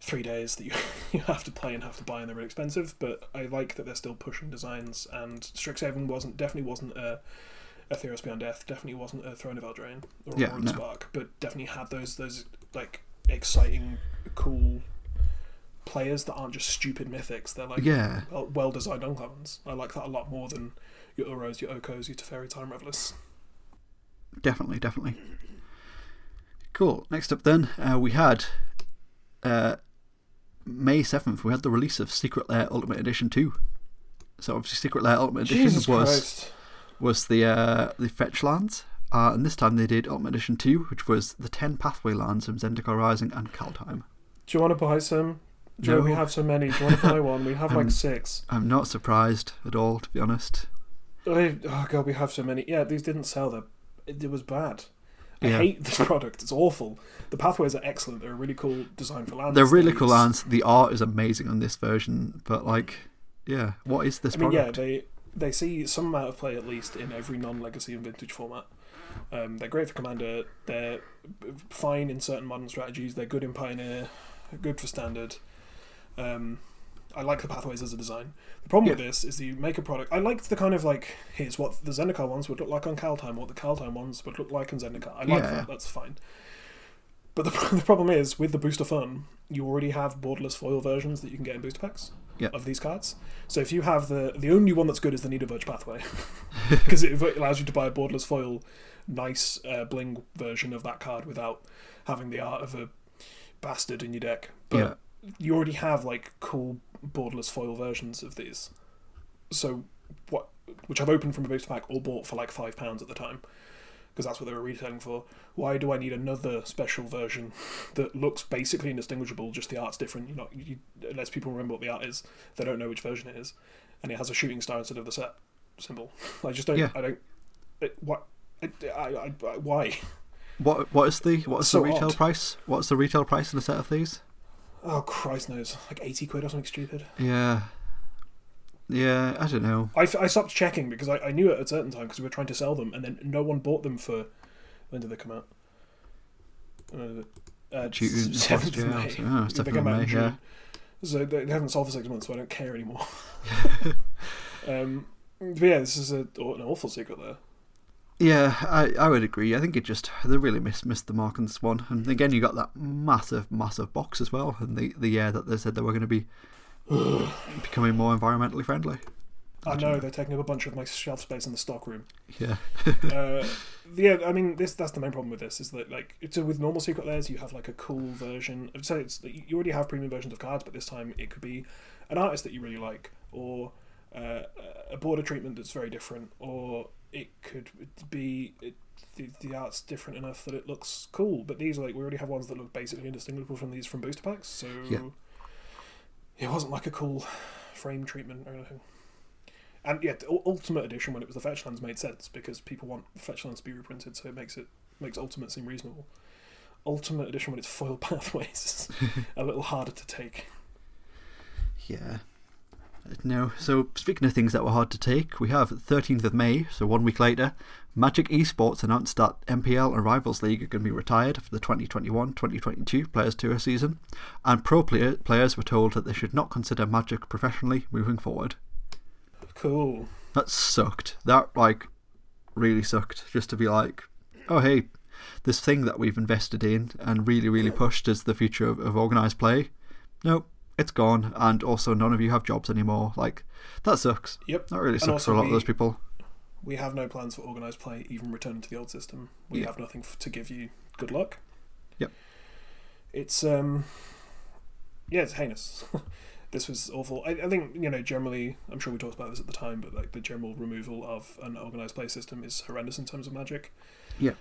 three days that you you have to play and have to buy, and they're really expensive. But I like that they're still pushing designs, and Strixhaven wasn't definitely wasn't a. A Theros Beyond Death definitely wasn't a Throne of Eldraine or, Yeah, a no. Spark, but definitely had those those like exciting, cool players that aren't just stupid mythics. They're like Yeah. well designed uncommons. I like that a lot more than your Uros, your Okos, your Teferi Time Ravelers. Definitely, definitely. Cool. Next up, then, uh, we had uh, May 7th, we had the release of Secret Lair Ultimate Edition 2. So, obviously, Secret Lair Ultimate Edition was was the uh, the fetch lands, uh, and this time they did Ultimate Edition 2, which was the 10 pathway lands from Zendikar Rising and Kaldheim. Do you want to buy some? Joe, we have so many. Do you want to buy one? We have like six. I'm not surprised at all, to be honest. Oh god, we have so many. Yeah, these didn't sell. Them. It, it was bad. I Yeah. hate this product. It's awful. The pathways are excellent. They're a really cool design for lands. They're really cool lands. The art is amazing on this version, but, like, yeah, what is this I mean, product? yeah, they they see some amount of play at least in every non-legacy and vintage format. Um, they're great for commander. They're fine in certain modern strategies. They're good in pioneer. Good for standard. Um, I like the pathways as a design. The problem with this is that you make a product. I like the kind of like here's what the Zendikar ones would look like on Kaldheim, what the Kaldheim ones would look like on Zendikar. I like Yeah. that. That's fine. But the, the problem is with the booster fun, you already have borderless foil versions that you can get in booster packs Yeah. of these cards. So if you have the the only one that's good is the Needleverge pathway, because it allows you to buy a borderless foil, nice uh, bling version of that card without having the art of a bastard in your deck, but Yeah. you already have like cool borderless foil versions of these. So what, which I've opened from a booster pack or bought for like five pounds at the time, because that's what they were retailing for. Why do I need another special version that looks basically indistinguishable? Just the art's different. You know, you, unless people remember what the art is, they don't know which version it is, and it has a shooting star instead of the set symbol. I just don't. Yeah. I don't. It, what? I, I, I, I- why? What what is the what is So the retail odd. price? What's the retail price in a set of these? Oh Christ knows, like eighty quid or something stupid. Yeah. Yeah, I don't know. I, I stopped checking because I, I knew at a certain time because we were trying to sell them and then no one bought them for when did they come out? Uh, seventh of May. oh, They 7th came of out in May, June. yeah. So they they haven't sold for six months, so I don't care anymore. um, but yeah, this is a, an awful secret lair. Yeah, I, I would agree. I think it just they really missed missed the mark on this one. And again, you got that massive, massive box as well, and the the year that they said they were going to be becoming more environmentally friendly. I know they're taking up a bunch of my shelf space in the stock room. Yeah, uh, yeah, I mean, this that's the main problem with this is that like so with normal secret lairs, you have like a cool version. So it's you already have premium versions of cards, but this time it could be an artist that you really like, or uh, a border treatment that's very different, or it could be it, the, the art's different enough that it looks cool. But these like we already have ones that look basically indistinguishable from these from booster packs, so Yeah. it wasn't like a cool frame treatment or anything. And yeah, the Ultimate Edition when it was the fetch lands made sense because people want the fetch lands to be reprinted, so it makes it makes Ultimate seem reasonable. Ultimate Edition when it's foil pathways is a little harder to take. yeah. No, so speaking of things that were hard to take, we have 13th of May, so one week later, Magic Esports announced that MPL and Rivals League are going to be retired for the 2021-2022 Players Tour season, and pro player, players were told that they should not consider Magic professionally moving forward. Cool. That sucked. That like really sucked. Just to be like, oh hey, this thing that we've invested in and really really pushed as the future of, of organized play. Nope, it's gone, and also none of you have jobs anymore. Like that sucks. Yep. That really sucks for a lot of those people. We have no plans for organised play, even returning to the old system. We Yeah. have nothing f- to give you. Good luck. Yep. It's um, yeah, it's heinous. this was awful. I, I think you know generally. I'm sure we talked about this at the time, but like the general removal of an organised play system is horrendous in terms of Magic. Yeah.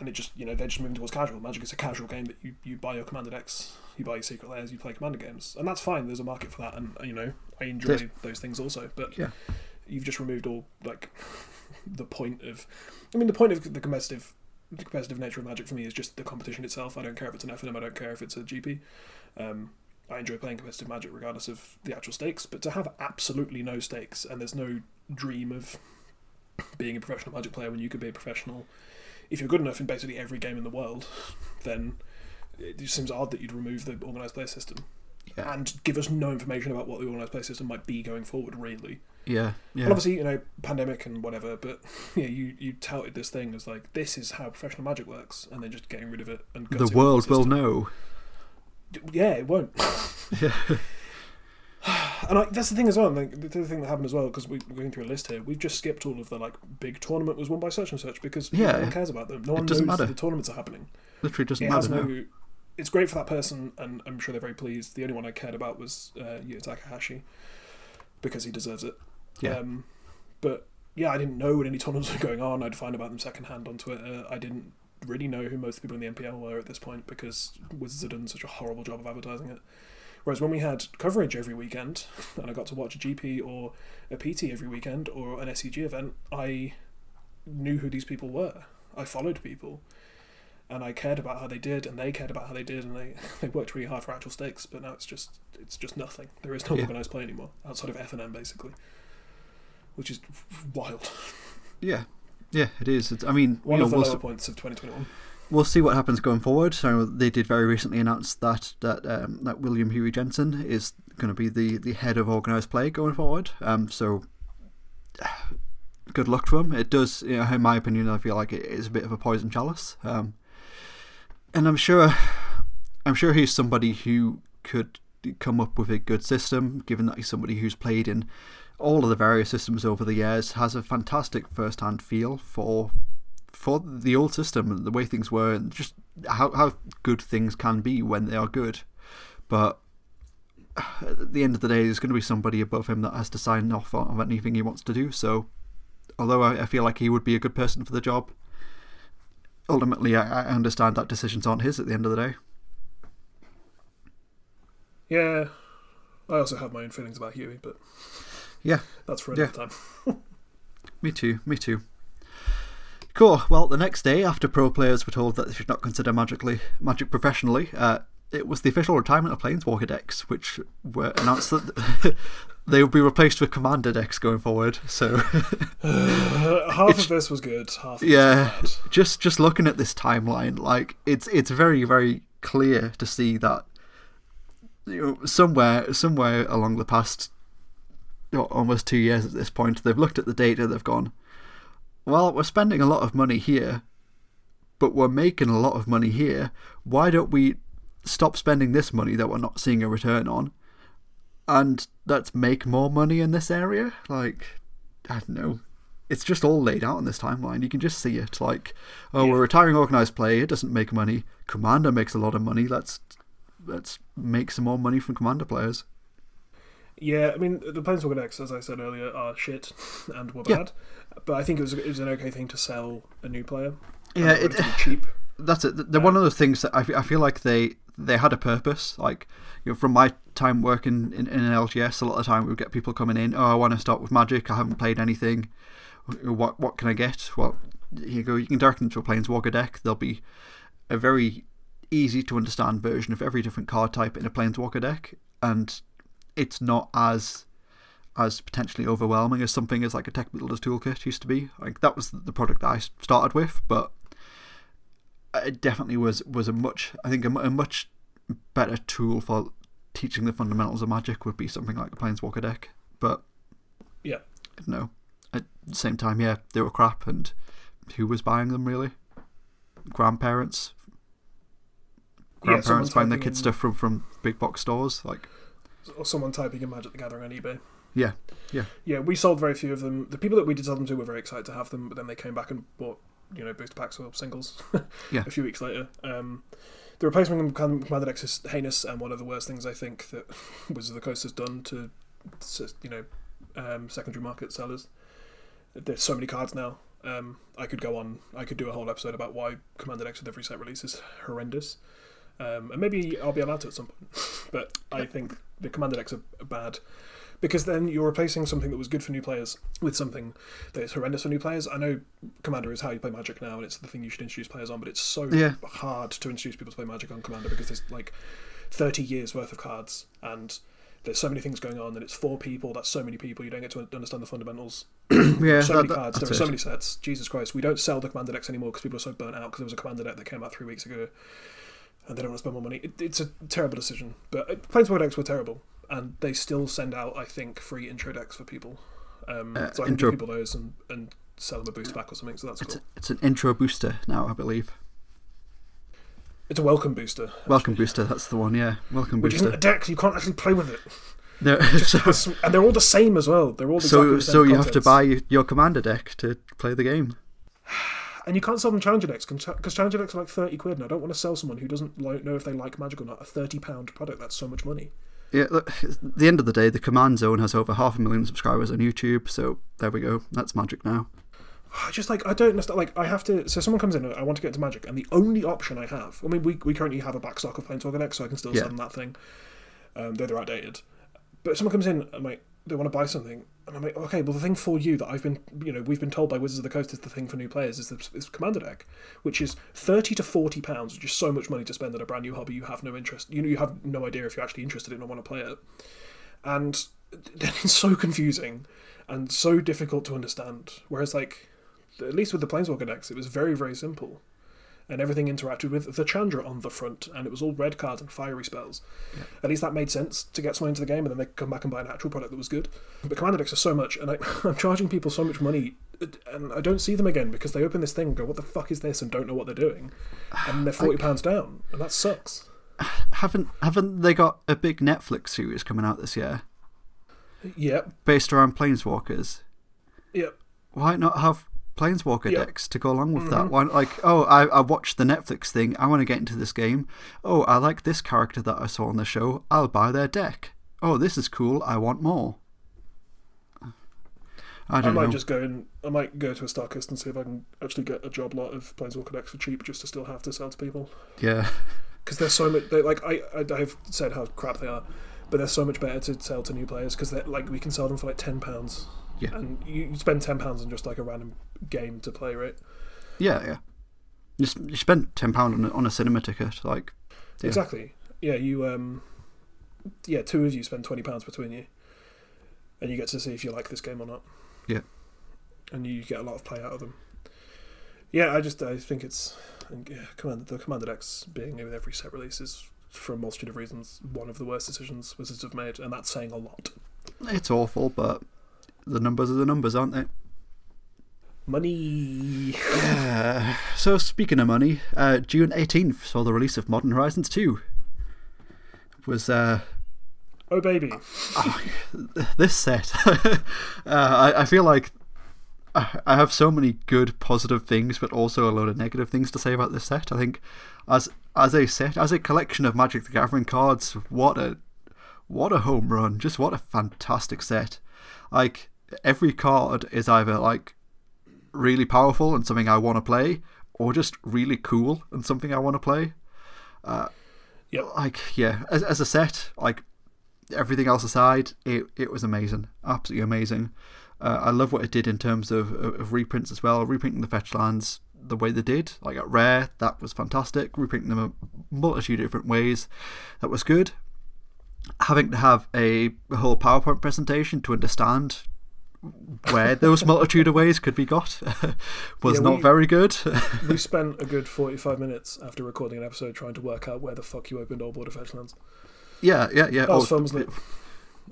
And it just you know they're just moving towards casual. Magic is a casual game that you, you buy your commander decks, you buy your secret lairs, you play commander games, and that's fine. There's a market for that, and you know I enjoy those things also. But Yeah. you've just removed all like the point of I mean the point of the competitive the competitive nature of Magic for me is just the competition itself. I don't care if it's an FNM, I don't care if it's a GP. Um, I enjoy playing competitive Magic regardless of the actual stakes, but to have absolutely no stakes and there's no dream of being a professional Magic player when you could be a professional if you're good enough in basically every game in the world, then it just seems odd that you'd remove the organised play system Yeah. and give us no information about what the organised play system might be going forward, really. Yeah, yeah. And obviously, you know, pandemic and whatever, but yeah, you, you touted this thing as like this is how professional magic works, and then just getting rid of it and the world will know. Yeah, it won't. Yeah. And I, that's the thing as well. Like, the other thing that happened as well because we, we're going through a list here. We've just skipped all of the like big tournament was won by such and such because Yeah. no one cares about them. No one knows matter. the tournaments are happening. Literally doesn't it matter has now. no. It's great for that person, and I'm sure they're very pleased. The only one I cared about was uh, Yuya Takahashi because he deserves it. Yeah. Um, but yeah, I didn't know when any tournaments were going on. I'd find about them secondhand on Twitter. I didn't really know who most people in the MPL were at this point because Wizards had done such a horrible job of advertising it. Whereas when we had coverage every weekend, and I got to watch a GP or a PT every weekend or an SCG event, I knew who these people were. I followed people, and I cared about how they did, and they cared about how they did, and they, they worked really hard for actual stakes. But now it's just it's just nothing. There is no Yeah. organized play anymore outside of FNM basically, which is wild. Yeah, yeah, it is. It's, I mean, One you know, of the we'll, lower s- points of 2021. we'll see what happens going forward. So they did very recently announce that that um, that William Huey Jensen is going to be the, the head of organised play going forward. Um, so good luck to him. It does, you know, in my opinion, I feel like it is a bit of a poison chalice. Um, and I'm sure, I'm sure he's somebody who could come up with a good system, given that he's somebody who's played in all of the various systems over the years, has a fantastic first-hand feel for for the old system and the way things were, and just how how good things can be when they are good. But at the end of the day, there's going to be somebody above him that has to sign off on anything he wants to do. So, although I, I feel like he would be a good person for the job, ultimately, I, I understand that decisions aren't his at the end of the day. Yeah, I also have my own feelings about Huey, but Yeah, that's for another Yeah. time. me too, me too. Cool. Well, the next day, after pro players were told that they should not consider magically magic professionally, uh, it was the official retirement of Planeswalker decks, which were announced that they would be replaced with Commander decks going forward. So, Uh, half of this was good, half of yeah, this was bad. just just looking at this timeline, like it's it's very very clear to see that you know somewhere somewhere along the past you know, almost two years at this point, they've looked at the data, they've gone, well, we're spending a lot of money here, but we're making a lot of money here. Why don't we stop spending this money that we're not seeing a return on, and let's make more money in this area? Like, I don't know. It's just all laid out on this timeline. You can just see it. Like, oh, Yeah. we're retiring organized play. It doesn't make money. Commander makes a lot of money. Let's let's make some more money from Commander players. Yeah, I mean the Planeswalker decks, as I said earlier, are shit and were Yeah. bad. But I think it was it was an okay thing to sell a new player. Yeah, it, wanted to be cheap. That's it. They're one of those things that I, I feel like they they had a purpose. Like you know, from my time working in, in an LGS, a lot of the time we would get people coming in. Oh, I want to start with Magic. I haven't played anything. What what can I get? Well, here you go. You can direct them to a Planeswalker deck. There'll be a very easy to understand version of every different card type in a Planeswalker deck, and it's not as as potentially overwhelming as something as like a Deck Builder's Toolkit used to be. Like that was the product that I started with, but it definitely was was a much I think a, a much better tool for teaching the fundamentals of Magic would be something like a Planeswalker deck. But Yeah. no, at the same time, yeah, they were crap, and who was buying them really? Grandparents. Yeah, Grandparents buying their kids in- stuff from, from big box stores, like Or someone typing in Magic the Gathering on eBay. Yeah, yeah, Yeah, we sold very few of them. The people that we did sell them to were very excited to have them, but then they came back and bought, you know, booster packs or singles. Yeah. A few weeks later. Um, the replacement of Commander decks is heinous and one of the worst things I think that Wizards of the Coast has done to, you know, um, secondary market sellers. There's so many cards now. Um, I could go on. I could do a whole episode about why Commander decks with every set release is horrendous. Um, and maybe I'll be allowed to at some point. but I think the Commander decks are bad because then you're replacing something that was good for new players with something that is horrendous for new players. I know Commander is how you play Magic now, and it's the thing you should introduce players on, but it's so Yeah. hard to introduce people to play Magic on Commander because there's like 30 years worth of cards and there's so many things going on, and it's four people. That's so many people. You don't get to understand the fundamentals. yeah. so that- many that- cards. There are so it. many sets. Jesus Christ, we don't sell the Commander decks anymore because people are so burnt out because there was a Commander deck that came out three weeks ago, and they don't want to spend more money. It, it's a terrible decision. But uh, Planeswalker decks were terrible, and they still send out, I think, free intro decks for people. Um, Uh, so I can intro- give people those and, and sell them a boost pack or something. So that's It's, cool. it's an intro booster now, I believe. It's a welcome booster. Welcome booster, that's the one. Yeah, welcome Which isn't a deck, so you can't actually play with it. No, so, and they're all the same as well. They're all so, the same so you have to buy your commander deck to play the game. And you can't sell them challenger decks because challenger decks are like thirty quid, and I don't want to sell someone who doesn't know if they like Magic or not a thirty pound product. That's so much money. Yeah, look, at the end of the day, the Command Zone has over half a million subscribers on YouTube, so there we go. That's magic now. I just like I don't understand. Like I have to. So someone comes in. I want to get into Magic, and the only option I have. I mean, we, we currently have a backstock of Planeswalker decks, so I can still Yeah. sell them that thing. Um, though they're outdated. But someone comes in and like they want to buy something, and I'm like, okay, well the thing for you that I've been, you know, we've been told by Wizards of the Coast is the thing for new players is this is Commander deck, which is thirty to forty pounds, which is so much money to spend on a brand new hobby you have no interest. You know, you have no idea if you're actually interested in or want to play it, and it's so confusing and so difficult to understand. Whereas like at least with the Planeswalker decks, it was very, very simple. And everything interacted with the Chandra on the front, and it was all red cards and fiery spells. At least that made sense to get someone into the game, and then they could come back and buy an actual product that was good. But Commander decks are so much, and I, I'm charging people so much money, and I don't see them again because they open this thing and go, "What the fuck is this?" and don't know what they're doing, and they're forty pounds down, and that sucks. Haven't haven't they got a big Netflix series coming out this year Yep, based around planeswalkers? yep. Why not have planeswalker Yeah. decks to go along with that Mhm. one. Like, oh, I, I watched the Netflix thing. I want to get into this game. Oh, I like this character that I saw on the show. I'll buy their deck. Oh, this is cool. I want more. I I, might know. just go and I might go to a Starkist and see if I can actually get a job lot of Planeswalker decks for cheap, just to still have to sell to people. Yeah, Because there's so much. They, like I, I, I've said how crap they are, but they're so much better to sell to new players because they're like we can sell them for like ten pounds. Yeah. And you, you spend ten pounds on just like a random game to play, right? yeah, yeah. You, you spend ten pound on a, on a cinema ticket. Like, Yeah. Exactly. Yeah, you um, yeah, two of you spend twenty pounds between you, and you get to see if you like this game or not. Yeah. And you get a lot of play out of them. Yeah, I just I think it's yeah, Commander the Commander decks being with every set release is for a multitude of reasons one of the worst decisions Wizards have made, and that's saying a lot. it's awful, but the numbers are the numbers, aren't they? Money. Yeah. So speaking of money, uh, June eighteenth saw the release of Modern Horizons two. Was uh, Oh baby. this set? uh, I, I feel like I I have so many good positive things, but also a load of negative things to say about this set. I think as as a set, as a collection of Magic the Gathering cards, what a what a home run! Just what a fantastic set. Like every card is either like really powerful and something I want to play, or just really cool and something I want to play. Yep. Like yeah, as as a set, like everything else aside, it it was amazing, absolutely amazing. Uh, I love what it did in terms of, of, of reprints as well. Reprinting the fetch lands the way they did, like at rare, that was fantastic. Reprinting them a multitude of different ways, that was good. Having to have a whole PowerPoint presentation to understand where those multitude of ways could be got was Yeah, not very good. we spent a good forty-five minutes after recording an episode trying to work out where the fuck you opened Old border fetch lands. yeah, yeah, yeah. That was Oh, fun, wasn't it?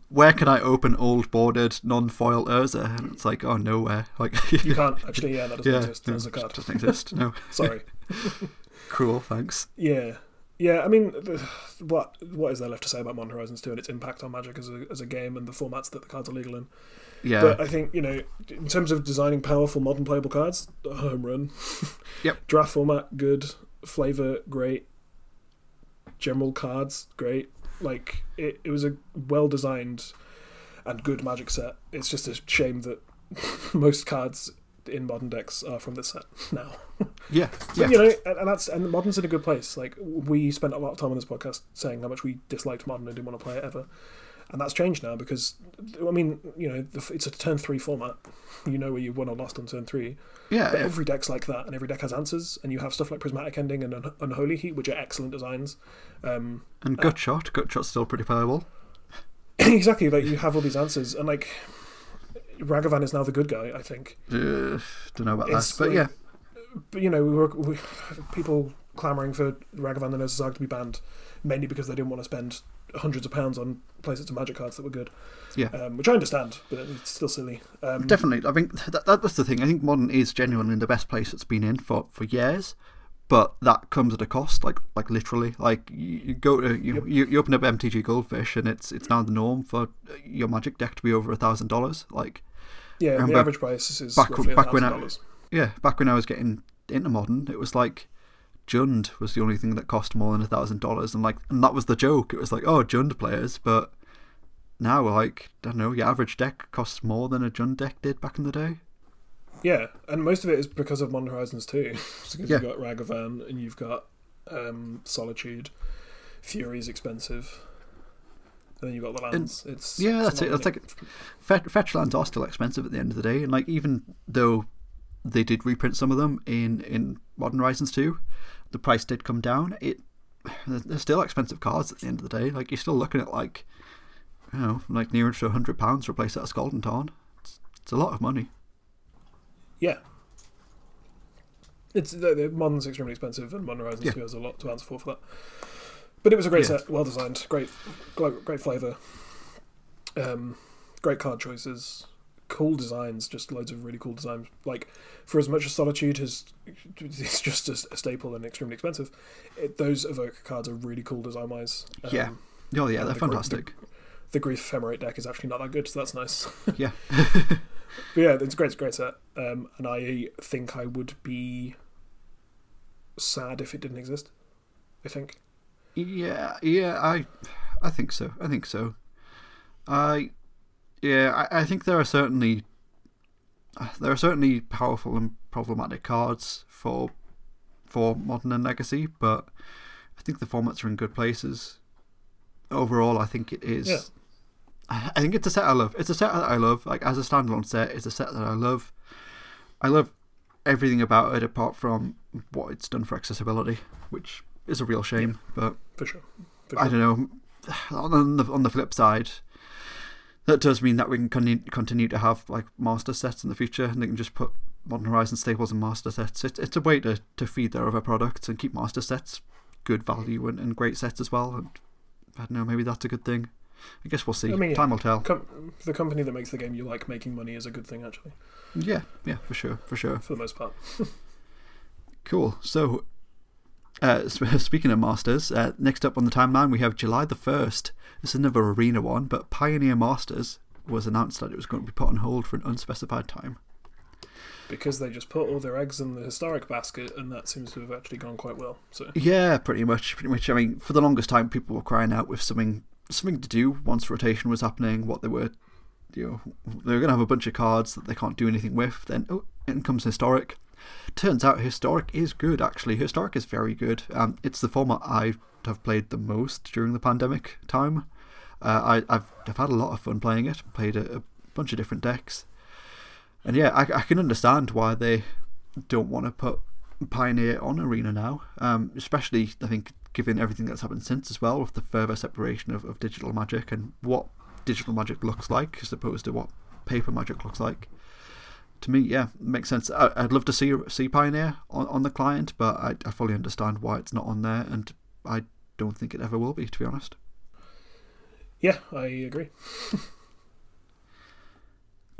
where can I open old bordered non-foil Urza? And it's like, oh nowhere. Like You can't actually. Yeah, that doesn't yeah, exist no, as a card. doesn't exist. No, Sorry. cruel. Thanks. Yeah, yeah. I mean, what what is there left to say about Modern Horizons 2 and its impact on Magic as a as a game and the formats that the cards are legal in? Yeah, But I think you know, in terms of designing powerful modern playable cards, a home run. Yep. Draft format good, flavor great, general cards great. Like it, it was a well designed and good Magic set. It's just a shame that most cards in modern decks are from this set now. yeah, But, yeah. you know, and, and that's and modern's in a good place. Like we spent a lot of time on this podcast saying how much we disliked modern and didn't want to play it ever, and that's changed now because I mean, you know, it's a turn three format. You know where you won or lost on turn three. yeah, But yeah. every deck's like that, and every deck has answers. And you have stuff like Prismatic Ending and Un- Unholy Heat, which are excellent designs. Um, And gut shot, gut shot's still pretty playable. exactly, like you have all these answers, and like Ragavan is now the good guy. I think. Uh, don't know about It's that, but like- yeah, but you know, we were we, people clamoring for Ragavan and Zag to be banned, mainly because they didn't want to spend hundreds of pounds on playsets and magic cards that were good. Yeah. um, which I understand, but it's still silly. Um, definitely. I think that, that that's the thing. I think modern is genuinely the best place it's been in for, for years, but that comes at a cost. Like like literally, like you, you go to you, Yep. you you open up MTG Goldfish and it's it's now the norm for your Magic deck to be over a thousand dollars. Like yeah, the average price is back- back when I- yeah, back when I was getting into modern, it was like Jund was the only thing that cost more than a thousand dollars, and like, and that was the joke. It was like, oh, Jund players, but now, like, I don't know, your average deck costs more than a Jund deck did back in the day. Yeah, and most of it is because of Modern Horizons too. because Yeah. you've got Ragavan and you've got um, Solitude. Fury's expensive. And then you've got the lands. it's yeah, that's it. That's like fet- fetch lands are still expensive at the end of the day, and like even though they did reprint some of them in in Modern Horizons 2, the price did come down. It they're still expensive cards at the end of the day. Like you're still looking at like you know like near to hundred pounds to replace that Scalding Tarn. It's, it's a lot of money. Yeah. It's the, the modern's extremely expensive, and Modern Horizons Yeah. 2 has a lot to answer for for that. But it was a great Yeah. set, well designed, great, great, great flavor, um, great card choices, cool designs, just loads of really cool designs. Like for as much as Solitude has, it's just a, a staple and extremely expensive. It, those Evoke cards are really cool design wise. Yeah. Oh yeah, they're the gr- fantastic. The Grief Ephemerate deck is actually not that good, so that's nice. Yeah, But yeah, it's a great, great set, um, and I think I would be sad if it didn't exist. I think. Yeah, yeah, I, I think so. I think so. I, yeah, I, I think there are certainly, uh, there are certainly powerful and problematic cards for, for modern and legacy, but I think the formats are in good places. Overall, I think it is. Yeah. I I think it's a set I love. It's a set that I love. Like as a standalone set, it's a set that I love. I love everything about it apart from what it's done for accessibility, which is a real shame. But For sure. For I don't know. On the on the flip side, that does mean that we can continue, continue to have like master sets in the future, and they can just put Modern Horizon staples and master sets. It's it's a way to, to feed their other products and keep master sets good value and, and great sets as well. And I don't know, maybe that's a good thing. I guess we'll see. I mean, yeah. Time will tell. Com- the company that makes the game you like making money is a good thing, actually, Yeah, yeah, for sure, for sure. for the most part. Cool. So, uh, speaking of Masters, uh, next up on the timeline we have July the 1st. This is another arena one, but Pioneer Masters was announced that it was going to be put on hold for an unspecified time. Because they just put all their eggs in the historic basket, and that seems to have actually gone quite well. So Yeah, pretty much. Pretty much. I mean, for the longest time, people were crying out with something, something to do once rotation was happening. What they were, you know, they were going to have a bunch of cards that they can't do anything with. Then, oh, in comes historic. Turns out historic is good. Actually, historic is very good. Um, it's the format I have played the most during the pandemic time. Uh, I, I've I've had a lot of fun playing it. Played a, a bunch of different decks, and yeah, I, I can understand why they don't want to put Pioneer on Arena now. Um, especially, I think, given everything that's happened since as well, with the further separation of, of digital magic and what digital magic looks like as opposed to what paper magic looks like. To me, yeah, makes sense. I, I'd love to see see Pioneer on, on the client, but I, I fully understand why it's not on there, and I don't think it ever will be, to be honest. yeah, I agree.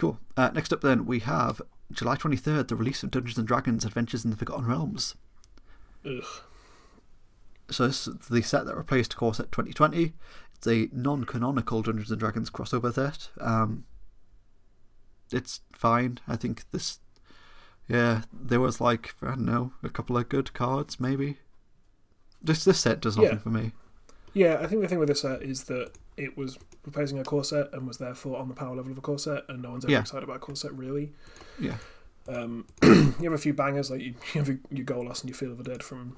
Cool. Uh, next up, then, we have July 23rd, the release of Dungeons and Dragons Adventures in the Forgotten Realms. Ugh. So, this is the set that replaced Core Set 2020. It's a non canonical Dungeons and Dragons crossover set. Um, it's fine. I think this. Yeah, there was like, I don't know, a couple of good cards, maybe. This, this set does nothing Yeah. for me. Yeah, I think the thing with this set is that it was replacing a core set and was therefore on the power level of a core set, and no one's ever Yeah. excited about a core set really. Yeah. Um, you have a few bangers like you, you have your Golos and your Field of the Dead from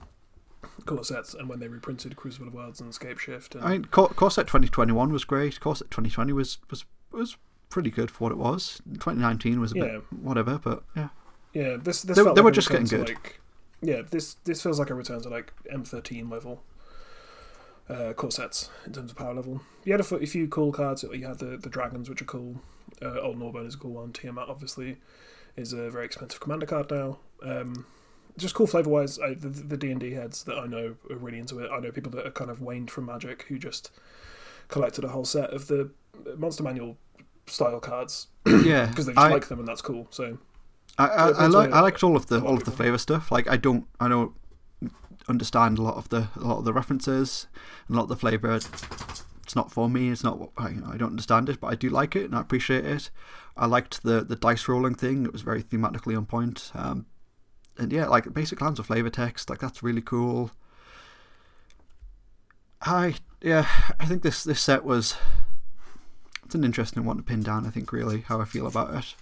core sets, and when they reprinted Crucible of Worlds and Scapeshift, and I mean, Core, Core Set 2021 was great. Core Set 2020 was, was, was pretty good for what it was. 2019 was a Yeah. bit whatever, but yeah. yeah, this this They- felt they like were just getting good. Like, yeah, this this feels like a return to like M13 level. Uh, core sets in terms of power level. You had a few cool cards. You had the, the dragons, which are cool. Uh, Old Gnawbone is a cool one. Tiamat, obviously, is a very expensive commander card now. Um, just cool flavor wise. I, the the D and D heads that I know are really into it. I know people that are kind of waned from Magic who just collected a whole set of the Monster Manual style cards Yeah, because they just I, like them and that's cool. So I, I, I, like, I liked all of the all of of the flavor stuff. Like I don't I don't understand a lot of the a lot of the references, and a lot of the flavor. It's not for me. It's not. what- I, I don't understand it, but I do like it and I appreciate it. I liked the the dice rolling thing. It was very thematically on point. Um, and yeah, like basic lands of flavor text, like that's really cool. I yeah, I think this this set was. It's an interesting one to pin down. I think really how I feel about it.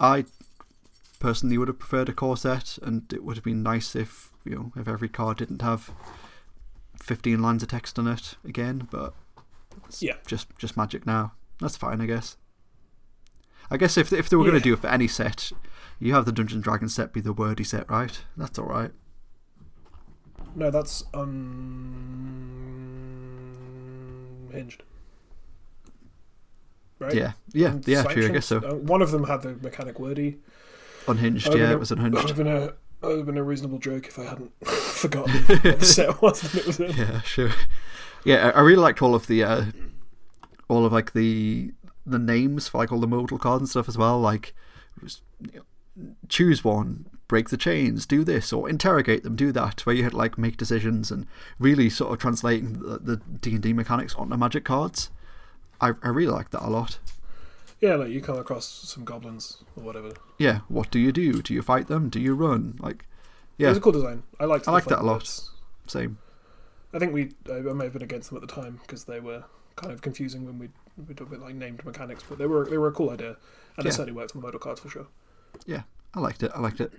I personally would have preferred a core set, and it would have been nice if you know if every card didn't have fifteen lines of text on it again. But Yeah. just just magic now. That's fine, I guess. I guess if if they were going to do it for any set, you have the Dungeon Dragon set be the wordy set, right? That's all right. no, that's unhinged. Right? Yeah, yeah, yeah. True, I guess so. Uh, one of them had the mechanic wordy. Unhinged, yeah, mean, it was That would unhinged. have been a that would have been a reasonable joke if I hadn't forgotten what the set was that it was in. Yeah, sure. Yeah, I I really liked all of the, uh, all of like the the names for like all the modal cards and stuff as well. Like, was, you know, choose one, break the chains, do this, or interrogate them, do that. Where you had like make decisions and really sort of translating the the D and D mechanics onto Magic cards. I I really like that a lot. Yeah, like you come across some goblins or whatever. Yeah, what do you do? Do you fight them? Do you run? Like, It yeah, was a cool design. I liked. I the liked that a lot. bits. same. I think we I may have been against them at the time because they were kind of confusing when we we did a bit like named mechanics, but they were they were a cool idea, and Yeah. it certainly worked on the model cards for sure. Yeah, I liked it. I liked it.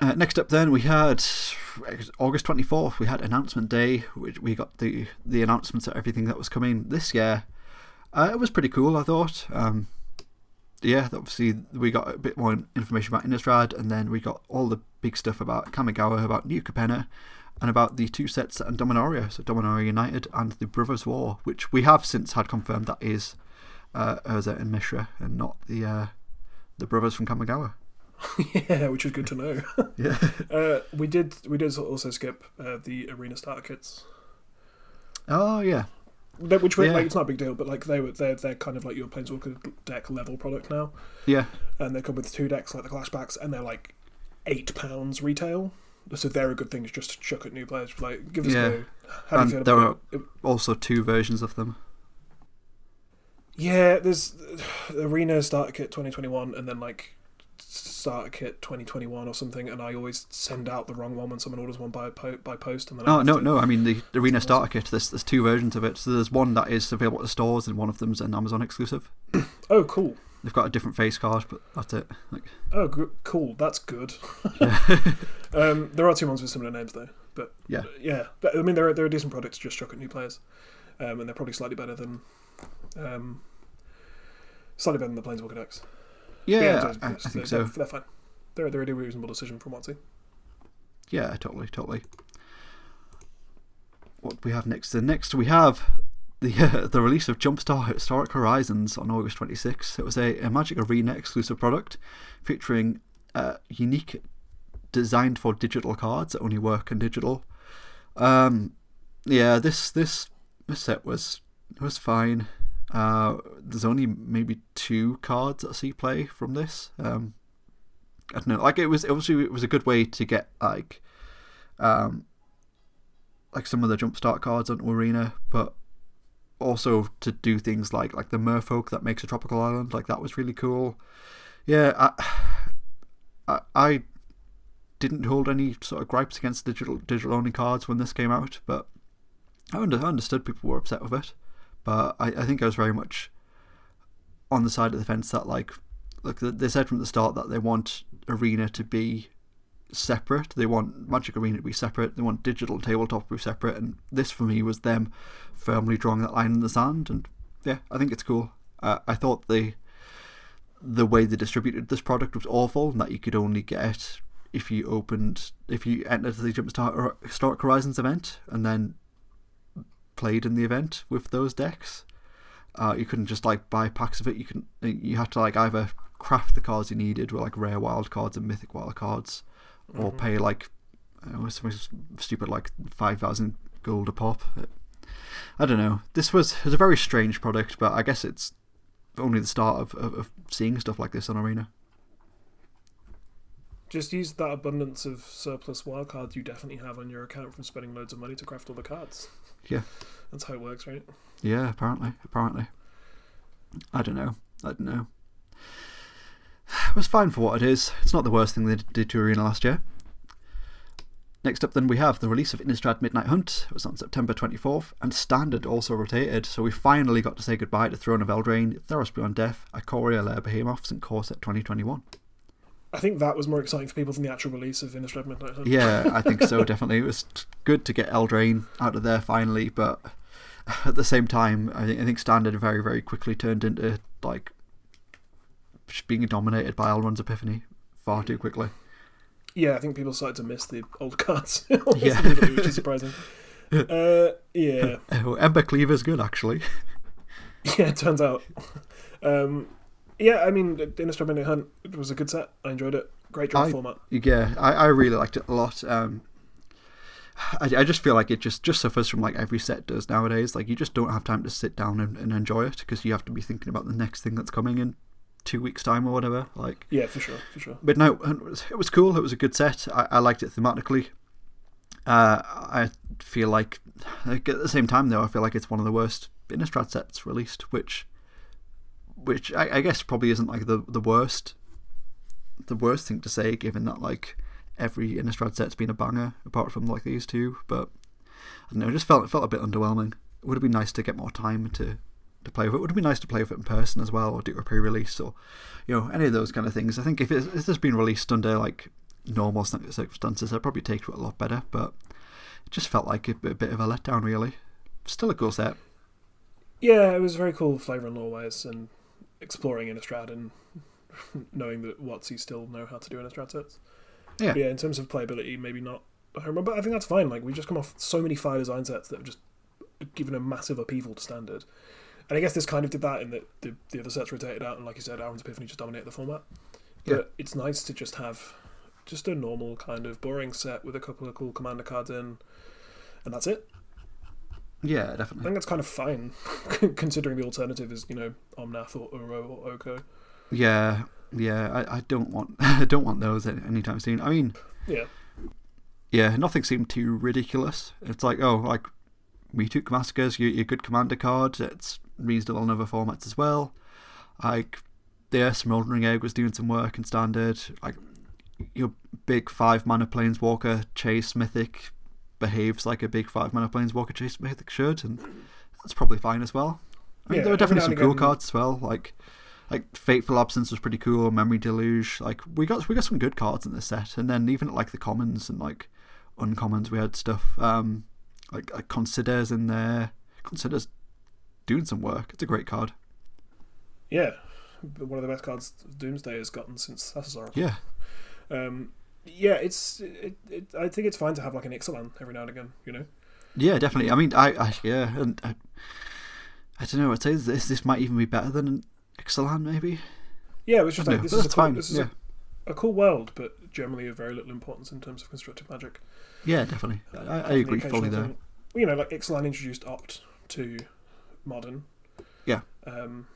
Uh, next up, then we had August twenty fourth. We had announcement day, which we got the the announcements of everything that was coming this year. Uh, it was pretty cool, I thought. Um, yeah, obviously we got a bit more information about Innistrad, and then we got all the big stuff about Kamigawa, about New Capenna, and about the two sets and Dominaria, so Dominaria United and the Brothers War, which we have since had confirmed that is uh, Urza and Mishra, and not the uh, the brothers from Kamigawa. yeah, which is good to know. Yeah. Uh, we did we did also skip uh, the arena starter kits, Oh yeah. That- which were, Yeah. like it's not a big deal, but like they were they're they're kind of like your planeswalker deck level product now, Yeah. and they come with two decks like the clash packs, and they're like eight pounds retail. So they're a good thing just to chuck at new players. Like, give this Yeah. a go. How And you there about it? Also two versions of them. Yeah, there's Arena Starter Kit 2021 and then like Starter Kit 2021 or something, and I always send out the wrong one when someone orders one by po- by post. And then Oh no, to- no. I mean the, Arena Starter Kit. There's there's two versions of it. So there's one that is available at the stores, and one of them's an Amazon exclusive. Oh, cool. They've got a different face card, but that's it. Like, Oh, gr- cool. That's good. um, there are two ones with similar names though, but Yeah. yeah. But, I mean, they're they're a decent product to just chuck at new players, um, and they're probably slightly better than, um, slightly better than the Planeswalker decks. Yeah, I, I think they're, so. They're fine. They're they're a reasonable decision from see. Yeah, totally, totally. What we have next? The next we have the uh, the release of Jumpstart Historic Horizons on August 26th. It was a, a Magic Arena exclusive product featuring uh, unique designed for digital cards that only work in digital. Um, yeah, this this this set was was fine. Uh, there's only maybe two cards that I see play from this. Um, I don't know. Like it was, obviously, it was a good way to get like, um, like some of the jumpstart cards onto Arena, but also to do things like like the Merfolk that makes a tropical island. Like that was really cool. Yeah, I, I, I didn't hold any sort of gripes against digital digital only cards when this came out, but I, under, I understood people were upset with it. But I, I think I was very much on the side of the fence that like look they said from the start that they want arena to be separate. They want magic arena to be separate. They want digital tabletop to be separate. And this for me was them firmly drawing that line in the sand. And yeah i think it's cool. Uh, i thought the the way they distributed this product was awful and that you could only get if you opened if you entered the jumpstart historic horizons event and then played in the event with those decks uh, you couldn't just like buy packs of it. You can you had to like either craft the cards you needed with like rare wild cards and mythic wild cards, or Mhm. pay like something stupid like five thousand gold a pop. I don't know. This was was a very strange product, but I guess it's only the start of, of, of seeing stuff like this on Arena. Just use that abundance of surplus wildcards you definitely have on your account from spending loads of money to craft all the cards. Yeah. That's how it works, right? Yeah, apparently, apparently. I don't know. I don't know. It was fine for what it is. It's not the worst thing they did to Arena last year. Next up, then, we have the release of Innistrad Midnight Hunt. It was on September 24th, and Standard also rotated, so we finally got to say goodbye to Throne of Eldraine, Theros Beyond Death, Ikoria Lair Behemoths, and Core Set 2021. I think that was more exciting for people than the actual release of Innistrad Midnight Hunt. Yeah, I think so, definitely. It was good to get Eldraine out of there finally, but at the same time, I think, I think Standard very, very quickly turned into like being dominated by Alrund's Epiphany far too quickly. Yeah, I think people started to miss the old cards, Yeah. which is surprising. Uh, yeah, Oh, Embercleave's good, actually. yeah, it turns out. Um, yeah, I mean, Innistrad Midnight Hunt it was a good set. I enjoyed it. Great draw I- format. Yeah, I, I really liked it a lot. Um, I, I just feel like it just, just suffers from like every set does nowadays. Like you just don't have time to sit down and, and enjoy it because you have to be thinking about the next thing that's coming in two weeks' time or whatever. Like Yeah, for sure, for sure. But no, it was, it was cool. It was a good set. I, I liked it thematically. Uh, I feel like, like, at the same time, though, I feel like it's one of the worst Innistrad sets released, which which I, I guess probably isn't like the the worst, the worst thing to say, given that like every Innistrad set's been a banger apart from like these two. But I don't know, it just felt it felt a bit underwhelming. It would have been nice to get more time to to play with it. It would have been nice to play with it in person as well, or do a pre-release, or you know any of those kind of things. I think if it's, if it's been released under like normal circumstances, I'd probably take it a lot better. But it just felt like a, a bit of a letdown, really. Still a cool set. Yeah, it was very cool flavour and lore wise, and exploring Innistrad and knowing that WotC still know how to do Innistrad sets. Yeah. But yeah, in terms of playability, maybe not home run, but I think that's fine. Like we've just come off so many fire design sets that have just given a massive upheaval to standard. And I guess this kind of did that in that the, the other sets rotated out, and like you said, Alrund's Epiphany just dominated the format. But Yeah. it's nice to just have just a normal kind of boring set with a couple of cool commander cards in, and that's it. Yeah, definitely. I think that's kind of fine, considering the alternative is you know Omnath or Uro or Oko. Yeah, yeah. I, I don't want I don't want those any- anytime soon. I mean, Yeah, yeah, nothing seemed too ridiculous. It's like, oh, like we took massacres, you your good commander card. It's reasonable in other formats as well. Like, the Smoldering Egg was doing some work in standard. Like, your big five mana planeswalker chase mythic behaves like a big five mana planeswalker chase mythic should, and that's probably fine as well. I mean, Yeah, there are definitely some cool again- cards as well. Like, like Fateful Absence was pretty cool. Memory Deluge. Like, we got we got some good cards in this set, and then even like the commons and like uncommons, we had stuff um like, like Considers in there. Considers doing some work. It's a great card. yeah, one of the best cards Doomsday has gotten since Thassa's Oracle. Yeah, Um, yeah, it's it, it, I think it's fine to have like an Ixalan every now and again. You know. yeah, definitely. I mean, I, I yeah, and I, I don't know. I'd say this this might even be better than an Ixalan, maybe. Yeah, it was just like know, this is a cool, fine. this is Yeah, a, a cool world, but generally of very little importance in terms of constructive magic. yeah, definitely. I, I Often agree fully there. You know, like Ixalan introduced Opt to modern. Yeah. Um,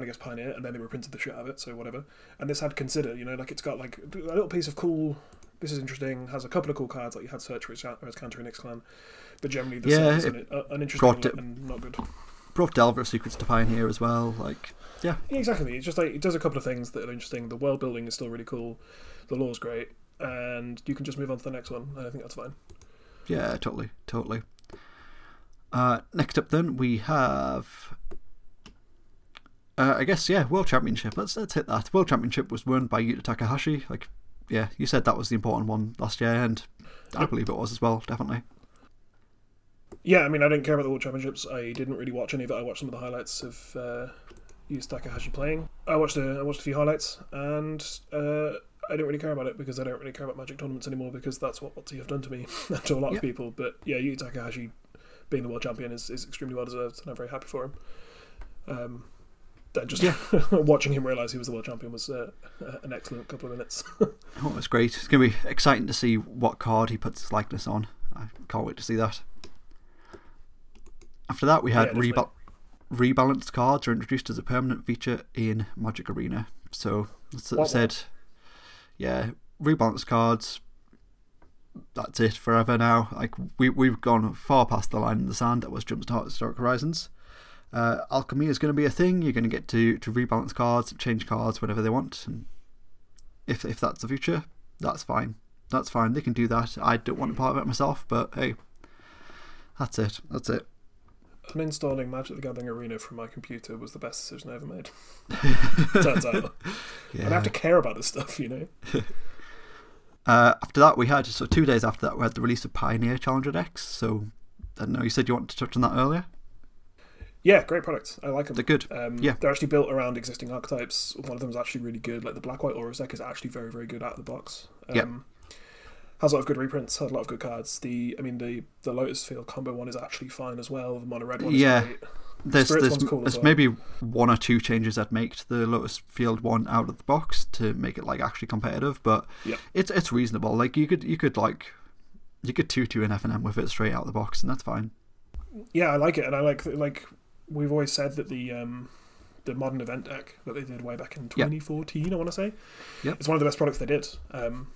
I guess Pioneer, and then they reprinted the shit out of it, so whatever. And this had Consider, you know, like it's got like a little piece of cool. This is interesting. Has a couple of cool cards, like you had Search, which has counter in X Clan, but generally the Yeah, set is it un- uh, uninteresting it- and not good. Brought Delver Secrets to Pioneer as well. Like, Yeah, exactly. It's just like it does a couple of things that are interesting. The world building is still really cool. The lore's great, and you can just move on to the next one. And I think that's fine. yeah, totally, totally. Uh, next up, then we have. Uh, I guess yeah, World Championship. Let's let's hit that. World Championship was won by Yuta Takahashi. Like, yeah, you said that was the important one last year, and I Yep. believe it was as well. Definitely. Yeah, I mean, I didn't care about the World Championships. I didn't really watch any of it. I watched some of the highlights of uh, Yusuke Takahashi playing. I watched a, I watched a few highlights, and uh, I didn't really care about it because I don't really care about Magic tournaments anymore because that's what WotC have done to me and to a lot Yeah. of people. But yeah, Yusuke Takahashi being the world champion is, is extremely well deserved, and I'm very happy for him. Um, just Yeah. watching him realize he was the world champion was uh, an excellent couple of minutes. Oh, it's great. It's gonna be exciting to see what card he puts his likeness on. I can't wait to see that. After that, we had definitely. reba- rebalanced cards are introduced as a permanent feature in Magic Arena. So, as I What, said, yeah, rebalanced cards. That's it forever now. Like we we've gone far past the line in the sand that was Jumpstart Historic Horizons. Uh, alchemy is going to be a thing. You're going to get to to rebalance cards, change cards, whatever they want, and if if that's the future, that's fine. That's fine. They can do that. I don't want a part of it myself, but hey, that's it. That's it. Uninstalling Magic the Gathering Arena from my computer was the best decision I ever made. Turns out. I don't have to care about this stuff, you know? Uh, after that, we had so two days after that we had the release of Pioneer Challenger decks. So I don't know. You said you wanted to touch on that earlier. Yeah, great products. I like them. They're good. Um, Yeah. They're actually built around existing archetypes. One of them is actually really good. Like the Black White Aura deck is actually very, very good out of the box. Um, Yep. Has a lot of good reprints, has a lot of good cards. The I mean the the Lotus Field combo one is actually fine as well. The mono red one is Yeah. great. There's one's cool as there's well. maybe one or two changes I'd make to the Lotus Field one out of the box to make it like actually competitive, but yeah. it's it's reasonable. Like you could you could like you could two two an F and M with it straight out of the box, and that's fine. Yeah, I like it, and I like like we've always said that the um, the modern event deck that they did way back in Yeah. 2014, I want to say, Yep. it's one of the best products they did. Um,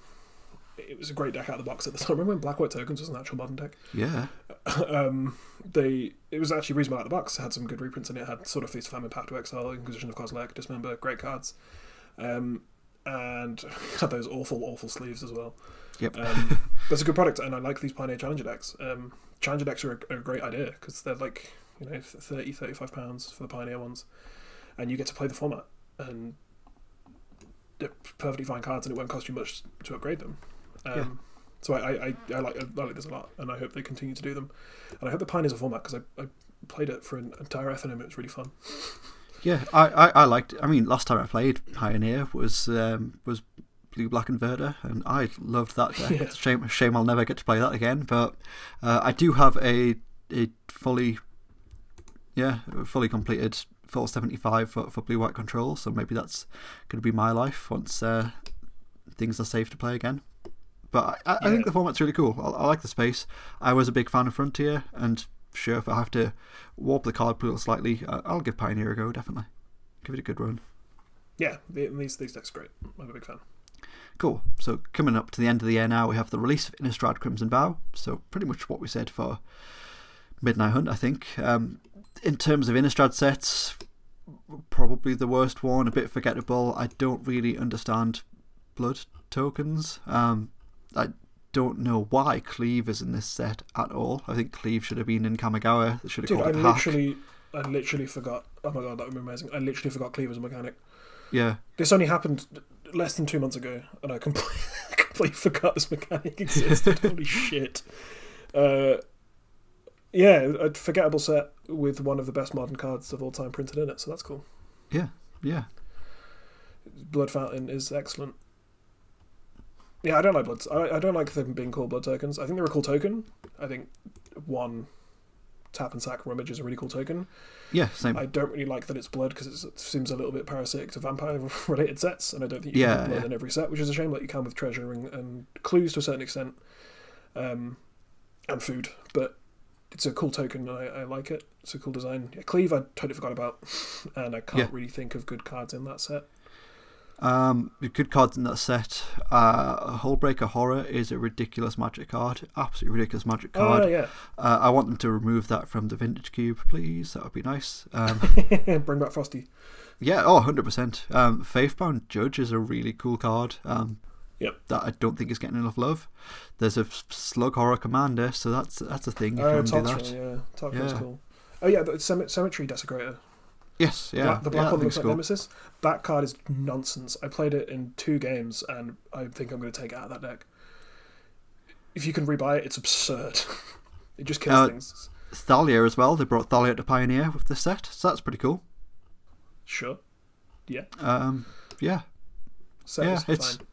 it was a great deck out of the box at the time. Remember when Black White Tokens was an actual modern deck? Yeah. um, they it was actually reasonable out of the box. It had some good reprints in it. it had sort of Feast of Famine, Path to Exile, Inquisition of Kozilek, Dismember, great cards, um, and had those awful, awful sleeves as well. Yep. Um, that's a good product, and I like these Pioneer Challenger decks. Um, Challenger decks are a, are a great idea because they're like you know 30 35 pounds for the Pioneer ones, and you get to play the format and they're perfectly fine cards, and it won't cost you much to upgrade them. Um, Yeah. So I, I, I, like I like this a lot, and I hope they continue to do them. And I hope the Pioneers are format because I, I played it for an entire FNM. It was really fun. Yeah, I, I, I liked. I mean, last time I played Pioneer was um, was Blue Black Inverter, and I loved that deck. Yeah. It's a shame, shame I'll never get to play that again. But uh, I do have a a fully, yeah, fully completed full seventy five for, for Blue White Control. So maybe that's going to be my life once uh, things are safe to play again. But I, I Yeah. think the format's really cool. I, I like the space. I was a big fan of Frontier, and sure, if I have to warp the card pool slightly, I- I'll give Pioneer a go. Definitely, give it a good run. Yeah, these these decks are great. I'm a big fan. Cool. So coming up to the end of the year now, we have the release of Innistrad Crimson Vow. So pretty much what we said for Midnight Hunt, I think. Um, in terms of Innistrad sets, probably the worst one, a bit forgettable. I don't really understand blood tokens. Um, I don't know why Cleave is in this set at all. I think Cleave should have been in Kamigawa. They should have Dude, I called it Hack. literally, I literally forgot. Oh my god, that would be amazing. I literally forgot Cleave as a mechanic. Yeah, This only happened less than two months ago, and I completely, completely forgot this mechanic existed. Holy shit! Uh, yeah, a forgettable set with one of the best modern cards of all time printed in it, so that's cool. yeah, yeah. Blood Fountain is excellent. Yeah, I don't like bloods. I, I don't like them being called blood tokens. I think they're a cool token. I think one tap and sack rummage is a really cool token. Yeah, same. I don't really like that it's blood because it seems a little bit parasitic to vampire related sets, and I don't think you Yeah, can blood yeah. in every set, which is a shame. Like you can with treasure and, and clues to a certain extent, um, and food. But it's a cool token, and I, I like it. It's a cool design. Yeah, Cleave, I totally forgot about, and I can't Yeah. really think of good cards in that set. Um, good cards in that set. Uh, Hullbreaker Horror is a ridiculous magic card. Absolutely ridiculous magic card. Oh yeah, uh, I want them to remove that from the Vintage Cube, please. That would be nice. Um, bring back Frosty. yeah, oh, 100%. Um, Faithbound Judge is a really cool card. Um, Yep. That I don't think is getting enough love. There's a Slug Horror Commander, so that's that's a thing. You Oh, can do that. Yeah, Toxrill's Yeah. cool. Oh yeah, the Cem- Cemetery Desecrator. Yes, yeah. Black, the black yeah, one that looks like cool. Nemesis. That card is nonsense. I played it in two games, and I think I'm going to take it out of that deck. If you can rebuy it, it's absurd. it just kills Uh, things. Thalia as well. They brought Thalia to Pioneer with the set, so that's pretty cool. Sure. Yeah. Um, yeah, So Yeah, it's, it's fine.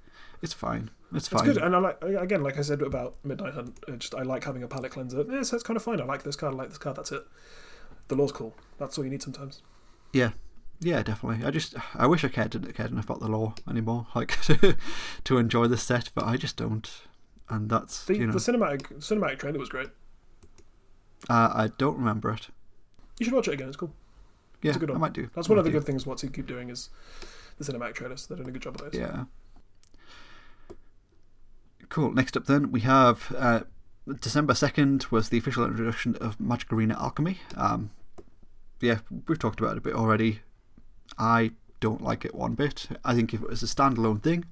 It's fine. It's fine. It's fine. good, and I like again, like I said about Midnight Hunt. I just I like having a palette cleanser. Yeah, so it's kind of fine. I like this card. I like this card. That's it. The lore's cool. That's all you need sometimes. Yeah, yeah, definitely. I just I wish I cared cared enough about the law anymore, like to enjoy the set, but I just don't. And that's The, you know, the cinematic cinematic trailer was great. uh, I don't remember it. You should watch it again. It's cool. Yeah, a good I might do. That's I one of the do. good things. WotC keep doing is the cinematic trailers. They're doing a good job of those. Yeah. Cool. Next up, then we have uh, December second was the official introduction of Magic Arena Alchemy. Um, yeah, we've talked about it a bit already. I don't like it one bit. I think if it was a standalone thing,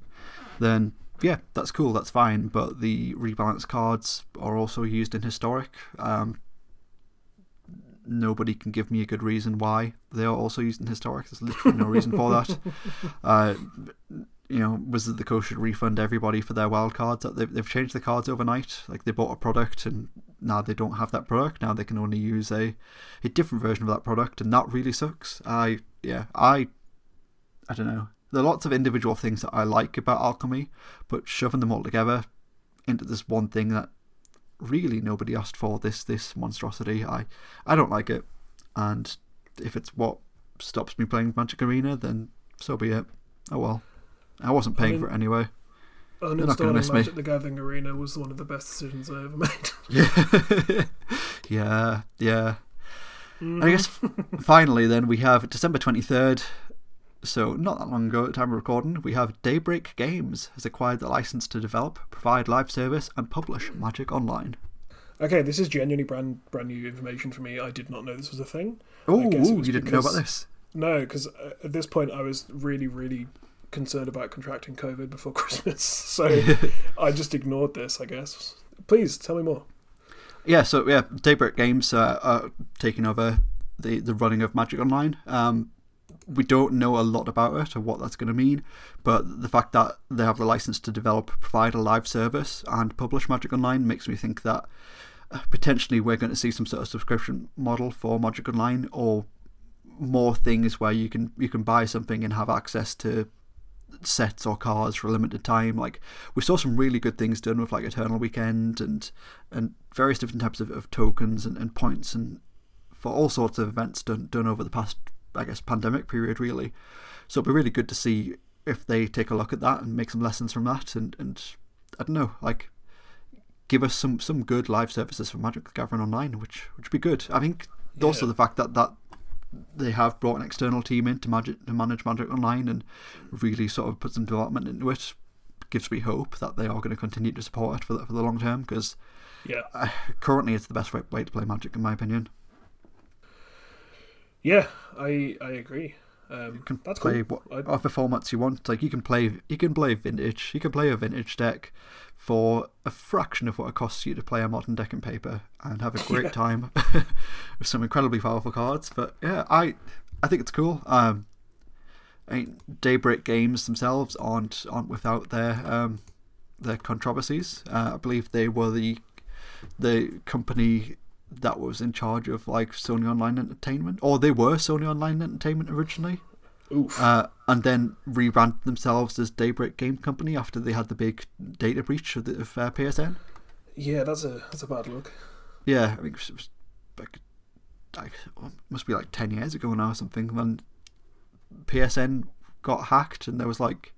then yeah, that's cool, that's fine. But the rebalance cards are also used in historic. Um, nobody can give me a good reason why they are also used in historic. There's literally no reason for that. Uh, you know, Wizard of the Coast should refund everybody for their wild cards. They've, they've changed the cards overnight. Like they bought a product and now they don't have that product. Now they can only use a, a different version of that product, and that really sucks. I yeah, I I don't know. There are lots of individual things that I like about alchemy, but shoving them all together into this one thing that really nobody asked for this this monstrosity. I I don't like it, and if it's what stops me playing Magic Arena, then so be it. Oh well. I wasn't paying mean- for it anyway. not gonna miss Uninstalling me. Magic the Gathering Arena was one of the best decisions I ever made. Yeah, yeah, yeah. And I guess mm-hmm. finally, then we have December twenty third. So, not that long ago, at the time of recording, we have Daybreak Games has acquired the license to develop, provide live service, and publish Magic Online. Okay, this is genuinely brand brand new information for me. I did not know this was a thing. Oh, you didn't know about this? No, because uh, at this point I was really, really concerned about contracting COVID before Christmas, so I just ignored this. I guess. Please tell me more. Yeah, so yeah, Daybreak Games uh, are taking over the, the running of Magic Online. Um, we don't know a lot about it or what that's going to mean, but the fact that they have the license to develop, provide a live service, and publish Magic Online makes me think that uh, potentially we're going to see some sort of subscription model for Magic Online or more things where you can you can buy something and have access to sets or cards for a limited time. Like we saw some really good things done with like Eternal Weekend and and various different types of, of tokens and, and points and for all sorts of events done done over the past I guess pandemic period really. So it'd be really good to see if they take a look at that and make some lessons from that and, and I don't know, like give us some, some good live services for Magic the Gathering Online, which which would be good. I think also the fact that, that they have brought an external team in to, magic, to manage Magic Online and really sort of put some development into it gives me hope that they are going to continue to support it for the, for the long term because Yeah, uh, currently it's the best way, way to play Magic in my opinion. yeah, I I agree. Um, can that's play cool. what I- whatever formats you want. Like you can play, you can play vintage. You can play a vintage deck for a fraction of what it costs you to play a modern deck and paper and have a great Yeah. time with some incredibly powerful cards. But yeah, I I think it's cool. Um, I mean, Daybreak Games themselves aren't aren't without their um their controversies. Uh, I believe they were the the company that was in charge of like Sony Online Entertainment, or they were Sony Online Entertainment originally uh, and then rebranded themselves as Daybreak Game Company after they had the big data breach of, the, of uh, PSN. yeah, that's a that's a bad look. Yeah, I think it was like, like must be like ten years ago now or something when PSN got hacked and there was like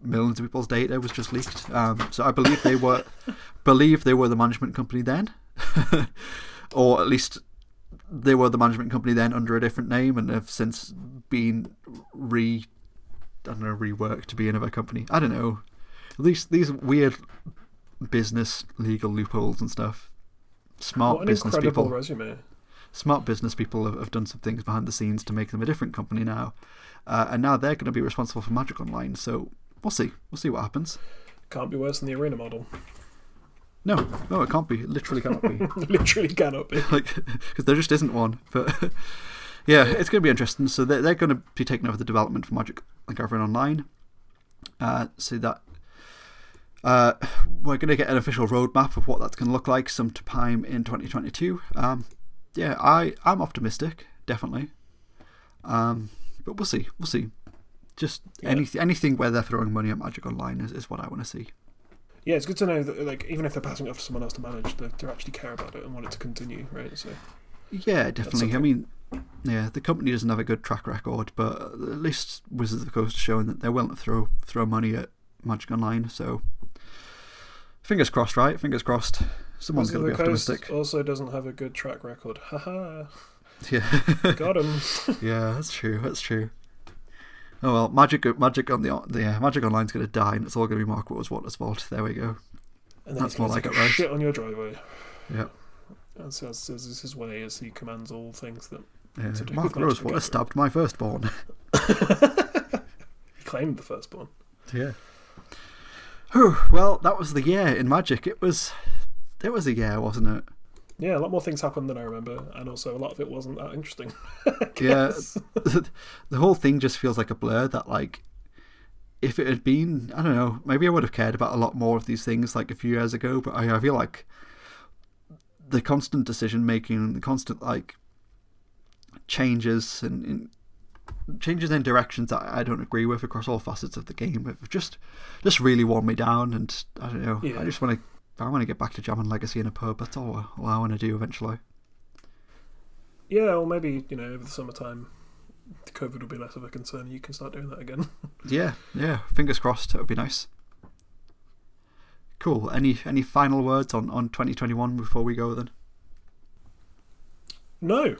millions of people's data was just leaked. Um, so I believe they were believe they were the management company then, or at least they were the management company then under a different name and have since been re I don't know reworked to be another company. I don't know. These these weird business legal loopholes and stuff. Smart what business people resume. smart business people have, have done some things behind the scenes to make them a different company now, uh, and now they're going to be responsible for Magic Online. So we'll see. We'll see what happens. Can't be worse than the arena model. No, no, it can't be. It literally cannot be. Literally cannot be. like, because there just isn't one. But yeah, it's going to be interesting. So they're, they're going to be taking over the development for Magic the Gathering Online. Uh, so that uh, we're going to get an official roadmap of what that's going to look like sometime in 2022. Um, yeah, I I'm optimistic, definitely. Um, but we'll see. We'll see. Just Yeah. any, anything where they're throwing money at Magic Online is, is what I want to see. Yeah, it's good to know that like even if they're passing it off to someone else to manage, they, they actually care about it and want it to continue, right? So Yeah, definitely. I mean, yeah, the company doesn't have a good track record, but at least Wizards of the Coast is showing that they're willing to throw throw money at Magic Online. So, fingers crossed, right? Fingers crossed. Someone's going to be the Coast optimistic. also doesn't have a good track record. Haha, Yeah, got him. yeah, that's true. That's true. Oh well, Magic, Magic on the, yeah, Magic Online's going to die, and it's all going to be Mark Waters Waters' fault. There we go. And That's more like it, right? Shit on your driveway. Yeah, And That's, that's, that's his way as he commands all things that yeah. Mark with Magic Rose the Waters stabbed my firstborn. he claimed the firstborn. Yeah. Whew, well, that was the year in Magic. It was, it was a year, wasn't it? Yeah, a lot more things happened than I remember, and also a lot of it wasn't that interesting. Yeah, the whole thing just feels like a blur. That like, if it had been, I don't know, maybe I would have cared about a lot more of these things like a few years ago. But I, I feel like the constant decision making, and the constant like changes and, and changes in directions that I don't agree with across all facets of the game have just just really worn me down. And I don't know, Yeah. I just want to. I want to get back to jamming Legacy in a pub. That's all, all I want to do eventually. Yeah, or maybe you know over the summertime, COVID will be less of a concern. You can start doing that again. Yeah, yeah. Fingers crossed. It would be nice. Cool. Any any final words on on 2021 before we go then? no,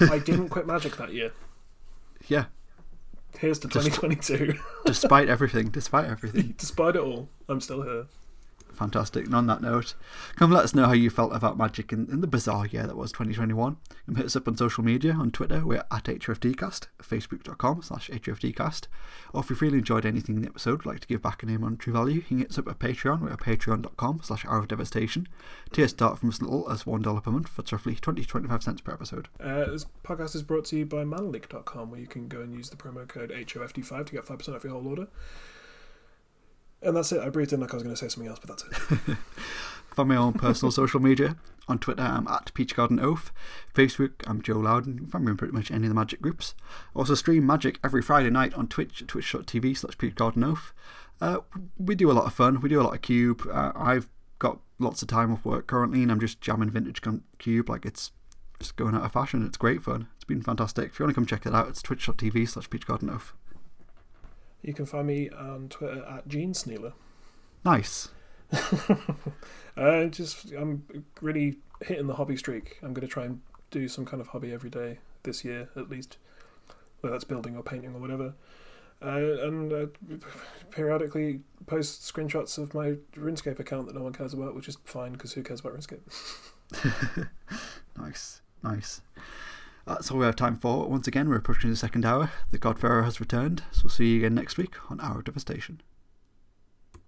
I didn't quit Magic that year. Yeah. Here's to 2022. despite everything, despite everything. Despite it all, I'm still here. Fantastic. And on that note, come let us know how you felt about Magic in, in the bizarre year that was 2021. And hit us up on social media. On Twitter, we're at HFDcast, facebook.com slash HFDcast. Or if you've really enjoyed anything in the episode, like to give back a name on True Value, you can hit us up at Patreon. We're at patreon.com slash hour of devastation. Tiers start from as little as $1 per month. for roughly 20 to 25 cents per episode. Uh, this podcast is brought to you by manaleak.com, where you can go and use the promo code HOFD5 to get 5% off your whole order. And that's it. I breathed in like I was going to say something else, but that's it. Find my own personal social media. On Twitter, I'm at PeachGardenOath. Facebook, I'm Joe Loudon. You can find me in pretty much any of the Magic groups. I also stream Magic every Friday night on Twitch, twitch.tv slash PeachGardenOath. Uh, we do a lot of fun. We do a lot of Cube. Uh, I've got lots of time off work currently, and I'm just jamming vintage Cube like it's just going out of fashion. It's great fun. It's been fantastic. If you want to come check it out, it's twitch.tv slash PeachGardenOath. You can find me on Twitter at Gene Snealer. Nice. uh, just I'm really hitting the hobby streak. I'm going to try and do some kind of hobby every day this year, at least, whether that's building or painting or whatever. Uh, and uh, periodically post screenshots of my RuneScape account that no one cares about, which is fine because who cares about RuneScape? nice, nice. That's all we have time for. Once again, we're approaching the second hour. The Godfarer has returned, so we'll see you again next week on Hour of Devastation.